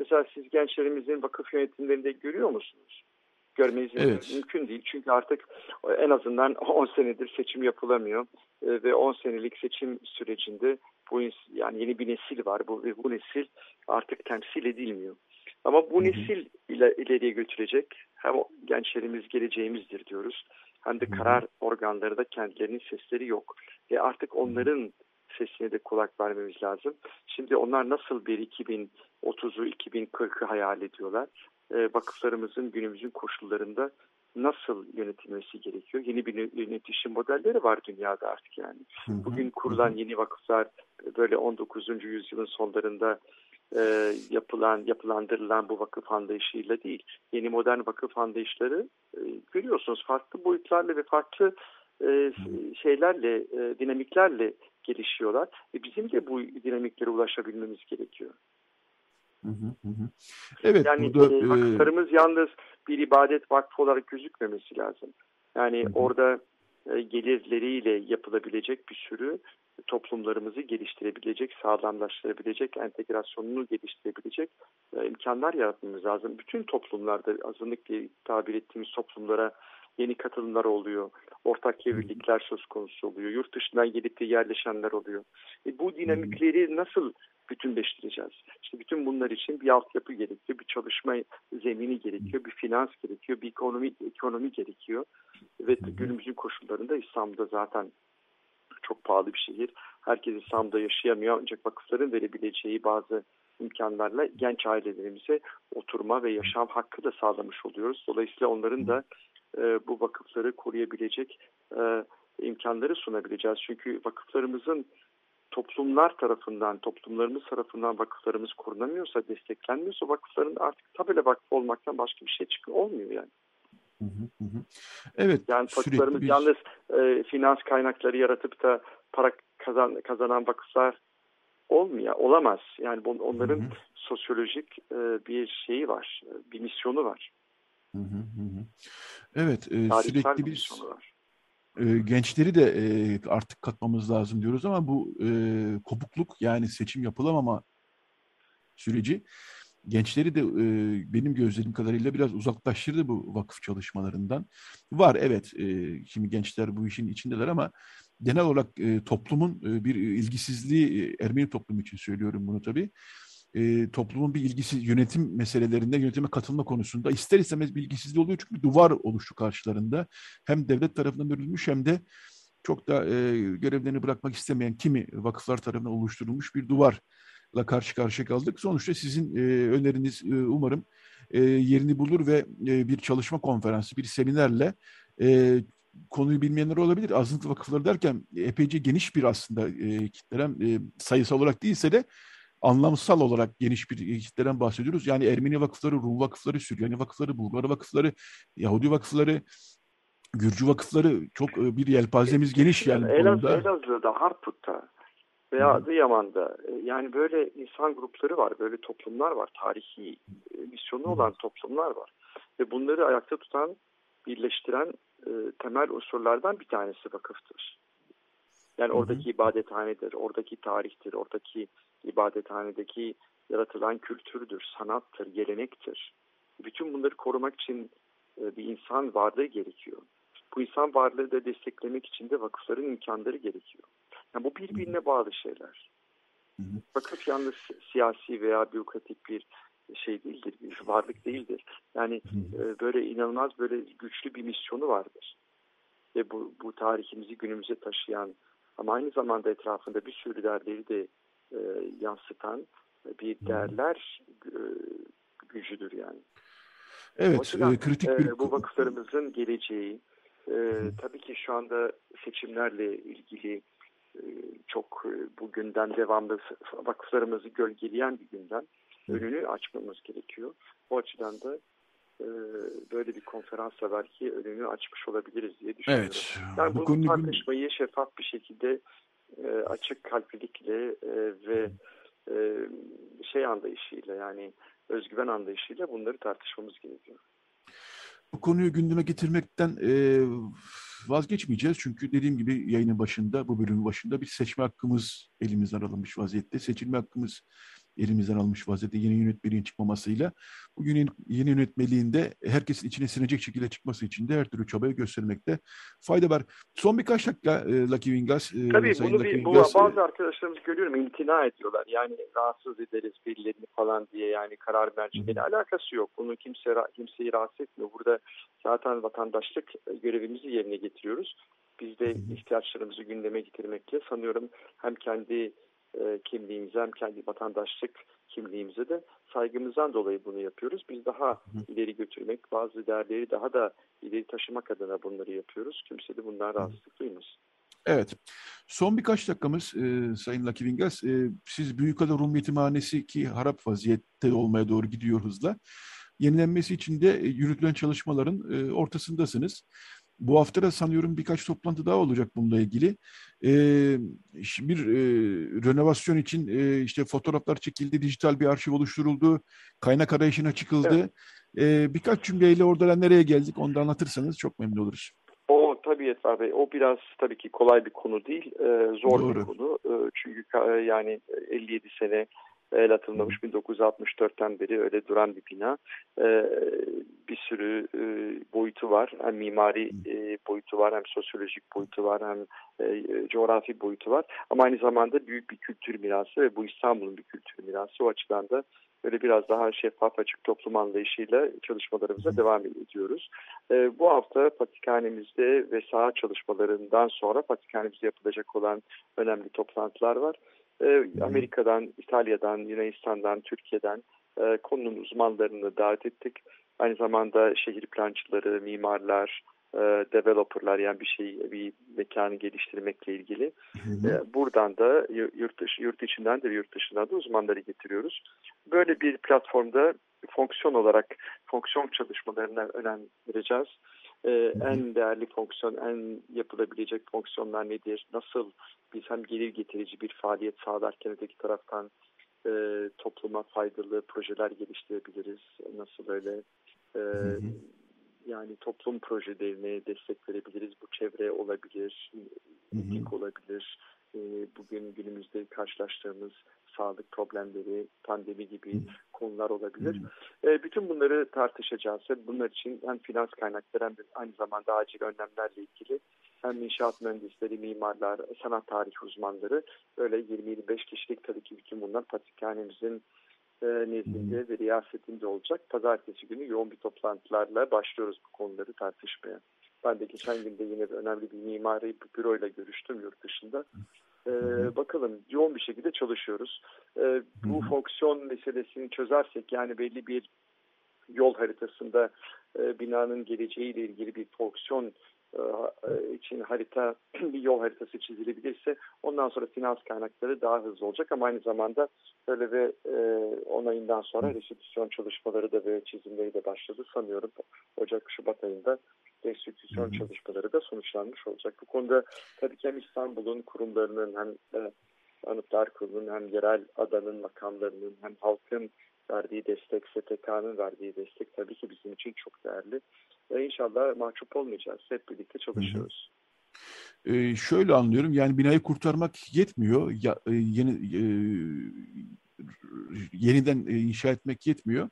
mesela siz gençlerimizin vakıf yönetimlerinde görüyor musunuz? Görmeniz evet. mümkün değil. Çünkü artık en azından 10 senedir seçim yapılamıyor. E, ve 10 senelik seçim sürecinde bu yani yeni bir nesil var. Bu, bu nesil artık temsil edilmiyor. Ama bu nesil ile, ileriye götürecek hem gençlerimiz geleceğimizdir diyoruz. Hem de karar organları da kendilerinin sesleri yok. Ve artık onların sesine de kulak vermemiz lazım. Şimdi onlar nasıl bir 2030'u 2040'ı hayal ediyorlar? Ee, vakıflarımızın günümüzün koşullarında nasıl yönetilmesi gerekiyor? Yeni bir yönetişim modelleri var dünyada artık yani. Bugün kurulan yeni vakıflar böyle 19. yüzyılın sonlarında e, yapılan, yapılandırılan bu vakıf anlayışıyla değil. Yeni modern vakıf anlayışları e, görüyorsunuz farklı boyutlarla ve farklı e, şeylerle, e, dinamiklerle gelişiyorlar. E, bizim de bu dinamiklere ulaşabilmemiz gerekiyor. Hı hı hı. Evet, yani burada, e, vakıflarımız e... yalnız bir ibadet vakfı olarak gözükmemesi lazım. Yani hı hı. orada gelirleriyle yapılabilecek bir sürü toplumlarımızı geliştirebilecek, sağlamlaştırabilecek, entegrasyonunu geliştirebilecek e, imkanlar yaratmamız lazım. Bütün toplumlarda azınlık diye tabir ettiğimiz toplumlara yeni katılımlar oluyor. Ortak evlilikler söz konusu oluyor. Yurt dışından gelip de yerleşenler oluyor. E, bu dinamikleri nasıl bütünleştireceğiz? İşte bütün bunlar için bir altyapı gerekiyor, bir çalışma zemini gerekiyor, bir finans gerekiyor, bir ekonomi ekonomi gerekiyor. Ve günümüzün koşullarında İstanbul'da zaten çok pahalı bir şehir. Herkes İstanbul'da yaşayamıyor ancak vakıfların verebileceği bazı imkanlarla genç ailelerimize oturma ve yaşam hakkı da sağlamış oluyoruz. Dolayısıyla onların da e, bu vakıfları koruyabilecek e, imkanları sunabileceğiz. Çünkü vakıflarımızın toplumlar tarafından, toplumlarımız tarafından vakıflarımız korunamıyorsa, desteklenmiyorsa vakıfların artık tabela vakıf olmaktan başka bir şey çıkıyor olmuyor yani. Hı hı hı. Evet. Yani vakıflarımız bir... yalnız e, finans kaynakları yaratıp da para kazan, kazanan vakıflar olmuyor, olamaz. Yani bu, onların hı hı. sosyolojik e, bir şeyi var, e, bir misyonu var. Hı hı hı. Evet, e, sürekli bir gençleri de artık katmamız lazım diyoruz ama bu kopukluk yani seçim yapılamama süreci gençleri de benim gözlerim kadarıyla biraz uzaklaştırdı bu vakıf çalışmalarından. Var evet şimdi gençler bu işin içindeler ama genel olarak toplumun bir ilgisizliği Ermeni toplumu için söylüyorum bunu tabii. E, toplumun bir ilgisi yönetim meselelerinde yönetime katılma konusunda ister istemez bir ilgisizliği oluyor çünkü duvar oluştu karşılarında. Hem devlet tarafından örülmüş hem de çok da e, görevlerini bırakmak istemeyen kimi vakıflar tarafından oluşturulmuş bir duvar la karşı karşıya kaldık. Sonuçta sizin e, öneriniz e, umarım e, yerini bulur ve e, bir çalışma konferansı, bir seminerle e, konuyu bilmeyenler olabilir. Azınlık vakıfları derken epeyce geniş bir aslında e, kitleren e, sayısal olarak değilse de anlamsal olarak geniş bir kitleden bahsediyoruz. Yani Ermeni vakıfları, Rum vakıfları, Süryani vakıfları, Bulgar vakıfları, Yahudi vakıfları, Gürcü vakıfları çok e, bir yelpazemiz geniş yani. Elazığ, Elazığ'da, Harput'ta, veya Adıyaman'da e, yani böyle insan grupları var, böyle toplumlar var, tarihi e, misyonu olan toplumlar var. Ve bunları ayakta tutan, birleştiren e, temel unsurlardan bir tanesi vakıftır. Yani oradaki ibadethanedir, oradaki tarihtir, oradaki ibadethanedeki yaratılan kültürdür, sanattır, gelenektir. Bütün bunları korumak için bir insan varlığı gerekiyor. Bu insan varlığı da desteklemek için de vakıfların imkanları gerekiyor. Yani bu birbirine bağlı şeyler. Vakıf yalnız siyasi veya bürokratik bir şey değildir, bir varlık değildir. Yani e, böyle inanılmaz böyle güçlü bir misyonu vardır. Ve bu, bu tarihimizi günümüze taşıyan ama aynı zamanda etrafında bir sürü değerleri de e, yansıtan bir değerler e, gücüdür yani. Evet, açıdan, e, kritik bir... E, bu vakıflarımızın geleceği, e, tabii ki şu anda seçimlerle ilgili e, çok e, bu günden devamlı vakıflarımızı gölgeleyen bir günden önünü açmamız gerekiyor. Bu açıdan da e, böyle bir konferansla belki önünü açmış olabiliriz diye düşünüyorum. Evet. Yani bu, bu tartışmayı şeffaf bir şekilde açık kalplilikle ve şey anlayışıyla yani özgüven anlayışıyla bunları tartışmamız gerekiyor. Bu konuyu gündeme getirmekten e, vazgeçmeyeceğiz. Çünkü dediğim gibi yayının başında, bu bölümün başında bir seçme hakkımız elimizden alınmış vaziyette. Seçilme hakkımız elimizden almış vaziyette yeni yönetmeliğin çıkmamasıyla. Bugün yeni, yönetmeliğinde herkesin içine sinecek şekilde çıkması için de her türlü çabayı göstermekte fayda var. Son birkaç dakika e, Lucky Wingas. E, Tabii bunu Lucky bir, Wingas, bu, bazı arkadaşlarımız görüyorum imtina ediyorlar. Yani rahatsız ederiz birilerini falan diye yani karar mercimeğiyle alakası yok. Bunu kimse kimseyi rahatsız etmiyor. Burada zaten vatandaşlık görevimizi yerine getiriyoruz. Biz de ihtiyaçlarımızı gündeme getirmekle sanıyorum hem kendi e, kimliğimize hem kendi vatandaşlık kimliğimize de saygımızdan dolayı bunu yapıyoruz. Biz daha Hı. ileri götürmek, bazı değerleri daha da ileri taşımak adına bunları yapıyoruz. Kimse de bundan rahatsızlık duymasın. Evet. Son birkaç dakikamız e, Sayın Lucky Wingas. E, siz Büyükada Rum Yetimhanesi ki harap vaziyette olmaya doğru gidiyor hızla. Yenilenmesi için de e, yürütülen çalışmaların e, ortasındasınız. Bu hafta da sanıyorum birkaç toplantı daha olacak bununla ilgili. E, bir e, renovasyon için e, işte fotoğraflar çekildi, dijital bir arşiv oluşturuldu, kaynak arayışına çıkıldı. Evet. E, birkaç cümleyle orada nereye geldik onu da anlatırsanız çok memnun oluruz. O tabii Yetvar Bey, o biraz tabii ki kolay bir konu değil, e, zor Doğru. bir konu. E, çünkü e, yani 57 sene el atılmamış 1964'ten beri öyle duran bir bina. Ee, bir sürü e, boyutu var. Hem mimari e, boyutu var hem sosyolojik boyutu var hem e, coğrafi boyutu var. Ama aynı zamanda büyük bir kültür mirası ve bu İstanbul'un bir kültür mirası. O açıdan da böyle biraz daha şeffaf açık toplum anlayışıyla çalışmalarımıza devam ediyoruz. E, bu hafta patikhanemizde ve saha çalışmalarından sonra patikhanemizde yapılacak olan önemli toplantılar var. E, Amerika'dan, İtalya'dan, Yunanistan'dan, Türkiye'den e, konunun uzmanlarını davet ettik. Aynı zamanda şehir plancıları, mimarlar, e, developerlar yani bir şey bir mekanı geliştirmekle ilgili. Hı hı. E, buradan da yurt dışı, yurt içinden de yurt dışından da uzmanları getiriyoruz. Böyle bir platformda fonksiyon olarak fonksiyon çalışmalarına önem vereceğiz. Ee, en değerli fonksiyon, en yapılabilecek fonksiyonlar nedir? Nasıl biz hem gelir getirici bir faaliyet sağlarken öteki taraftan e, topluma faydalı projeler geliştirebiliriz? Nasıl öyle e, yani toplum projelerine destek verebiliriz? Bu çevre olabilir, etik olabilir. E, bugün günümüzde karşılaştığımız sağlık problemleri, pandemi gibi konular olabilir. Hı. E, bütün bunları tartışacağız ve bunlar için hem finans kaynakları hem de aynı zamanda acil önlemlerle ilgili hem inşaat mühendisleri, mimarlar, sanat tarihi uzmanları öyle 20-25 kişilik tabii ki bütün bunlar patrikhanemizin e, nezdinde ve riyasetinde olacak. Pazartesi günü yoğun bir toplantılarla başlıyoruz bu konuları tartışmaya. Ben de geçen günde yine önemli bir mimari bir büroyla görüştüm yurt dışında. Ee, bakalım yoğun bir şekilde çalışıyoruz. Ee, bu fonksiyon meselesini çözersek yani belli bir yol haritasında e, binanın geleceğiyle ilgili bir fonksiyon e, için harita bir yol haritası çizilebilirse ondan sonra finans kaynakları daha hızlı olacak ama aynı zamanda böyle ve e, onayından sonra restitüsyon çalışmaları da ve çizimleri de başladı sanıyorum Ocak Şubat ayında restitüsyon çalışmaları da sonuçlanmış olacak. Bu konuda tabii ki hem İstanbul'un kurumlarının hem e, Anıtlar Kurulu'nun hem yerel adanın makamlarının hem halkın verdiği destek, STK'nın verdiği destek tabii ki bizim için çok değerli. Ve inşallah mahcup olmayacağız. Hep birlikte çalışıyoruz. Ee, şöyle anlıyorum yani binayı kurtarmak yetmiyor. Ya, e, yeni e, yeniden e, inşa etmek yetmiyor.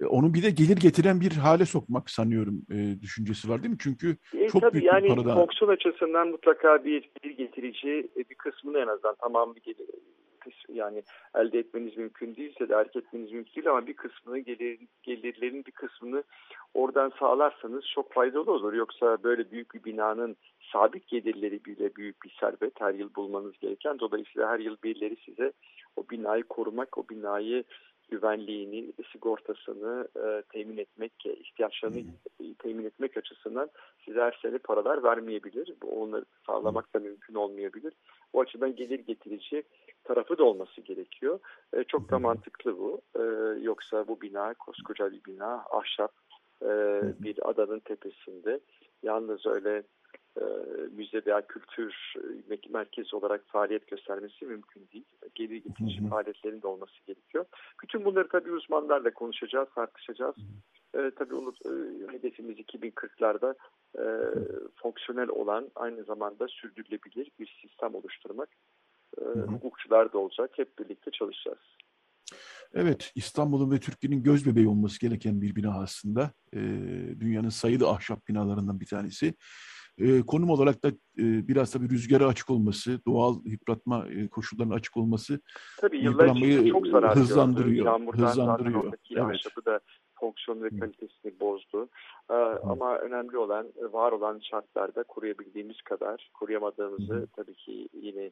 E, onu bir de gelir getiren bir hale sokmak sanıyorum e, düşüncesi var değil mi? Çünkü e, çok tabii büyük yani bir paradan... fonksiyon açısından mutlaka bir gelir getirici e, bir kısmını en azından tamamı gelir, yani elde etmeniz mümkün değilse de elde etmeniz mümkün değil ama bir kısmını gelir, gelirlerin bir kısmını oradan sağlarsanız çok faydalı olur. Yoksa böyle büyük bir binanın sabit gelirleri bile büyük bir servet her yıl bulmanız gereken. Dolayısıyla her yıl birileri size o binayı korumak, o binayı güvenliğini, sigortasını e, temin etmek, ihtiyaçlarını hmm. temin etmek açısından size her sene paralar vermeyebilir. Bu onları sağlamak da mümkün olmayabilir. O açıdan gelir getirici tarafı da olması gerekiyor. E, çok da mantıklı bu. E, yoksa bu bina koskoca bir bina, ahşap e, bir adanın tepesinde. Yalnız öyle e, müze veya kültür e, merkezi olarak faaliyet göstermesi mümkün değil. Gelir getirici faaliyetlerin de olması gerekiyor. Bütün bunları tabii uzmanlarla konuşacağız, tartışacağız. E, tabii unut, e, hedefimiz 2040'larda e, fonksiyonel olan aynı zamanda sürdürülebilir bir sistem oluşturmak. E, hukukçular da olacak. Hep birlikte çalışacağız. Evet, İstanbul'un ve Türkiye'nin göz bebeği olması gereken bir bina aslında. E, dünyanın sayılı ahşap binalarından bir tanesi. E, konum olarak da e, biraz tabii rüzgara açık olması, doğal yıpratma e, koşullarına açık olması tabii yıpranmayı çok zarar hızlandırıyor. Yağmurdan hızlandırıyor. Evet. da fonksiyon ve kalitesini bozdu. Ee, ama önemli olan var olan şartlarda koruyabildiğimiz kadar koruyamadığımızı tabii ki yine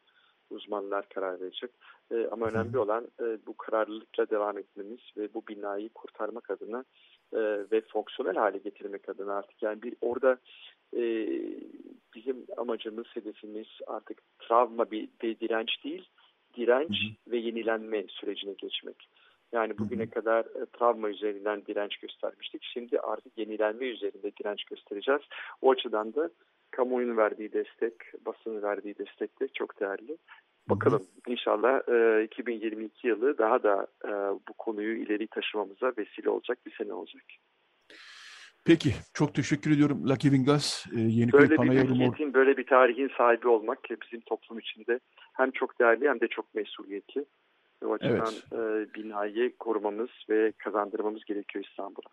uzmanlar karar verecek. E, ama önemli olan e, bu kararlılıkla devam etmemiz ve bu binayı kurtarmak adına e, ve fonksiyonel hale getirmek adına artık yani bir orada e, bizim amacımız, hedefimiz artık travma bir, bir direnç değil, direnç ve yenilenme sürecine geçmek. Yani bugüne kadar e, travma üzerinden direnç göstermiştik. Şimdi artık yenilenme üzerinde direnç göstereceğiz. O açıdan da kamuoyunun verdiği destek, basının verdiği destek de çok değerli. Bakalım inşallah e, 2022 yılı daha da e, bu konuyu ileri taşımamıza vesile olacak bir sene olacak. Peki, çok teşekkür ediyorum Lucky Vingas. E, Yeniköy böyle bir mülkiyetin, böyle bir tarihin sahibi olmak bizim toplum içinde hem çok değerli hem de çok mesuliyetli. O açıdan evet. e, binayı korumamız ve kazandırmamız gerekiyor İstanbul'a.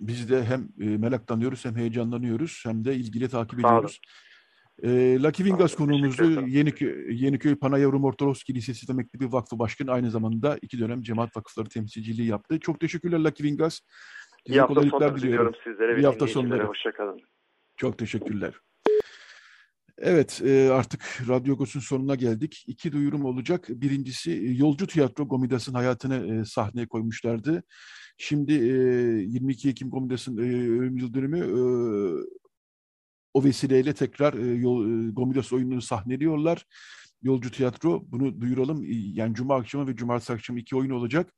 Biz de hem e, meraklanıyoruz hem heyecanlanıyoruz hem de ilgili takip ediyoruz. E, Lucky Vingas konuğumuzu Yeniköy, Yeniköy Panayavrum Ortodoks Kilisesi Mektebi Vakfı Başkanı aynı zamanda iki dönem cemaat vakıfları temsilciliği yaptı. Çok teşekkürler Lucky Vingas. İyi hafta sonları diliyorum sizlere. İyi hafta sonları. Hoşçakalın. Çok teşekkürler. Evet e, artık Radyo Gos'un sonuna geldik. İki duyurum olacak. Birincisi e, Yolcu Tiyatro Gomidas'ın hayatını e, sahneye koymuşlardı. Şimdi 22 Ekim Gomidas'ın ölüm yıl dönümü o vesileyle tekrar Gomidas oyununu sahneliyorlar. Yolcu Tiyatro bunu duyuralım. Yani Cuma akşamı ve Cumartesi akşamı iki oyun olacak.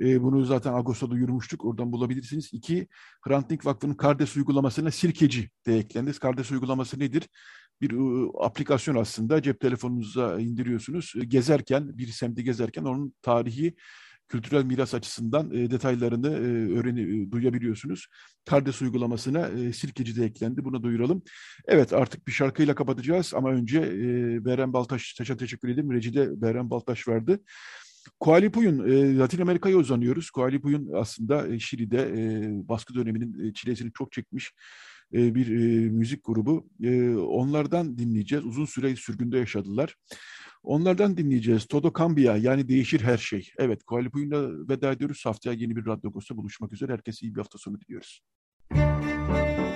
E, bunu zaten Ağustos'ta duyurmuştuk. Oradan bulabilirsiniz. İki, Hrant Dink Vakfı'nın Kardes uygulamasına Sirkeci de eklendi. Kardes uygulaması nedir? Bir e, aplikasyon aslında. Cep telefonunuza indiriyorsunuz. E, gezerken, bir semti gezerken onun tarihi kültürel miras açısından e, detaylarını e, öğreni e, duyabiliyorsunuz. Kardes uygulamasına e, Sirkeci de eklendi. Bunu duyuralım. Evet artık bir şarkıyla kapatacağız ama önce e, Beren Baltaş'a teşekkür ederim. Recide Beren Baltaş verdi. Kualipuyun, e, Latin Amerika'ya uzanıyoruz. Kualipuyun aslında e, Şili'de e, baskı döneminin çilesini çok çekmiş bir müzik grubu. Onlardan dinleyeceğiz. Uzun süre sürgünde yaşadılar. Onlardan dinleyeceğiz. Todo Cambia yani değişir her şey. Evet Kualipuyun'la veda ediyoruz. Haftaya yeni bir Radyo Agos'ta buluşmak üzere. Herkese iyi bir hafta sonu diliyoruz. Müzik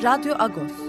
Radyo Agos.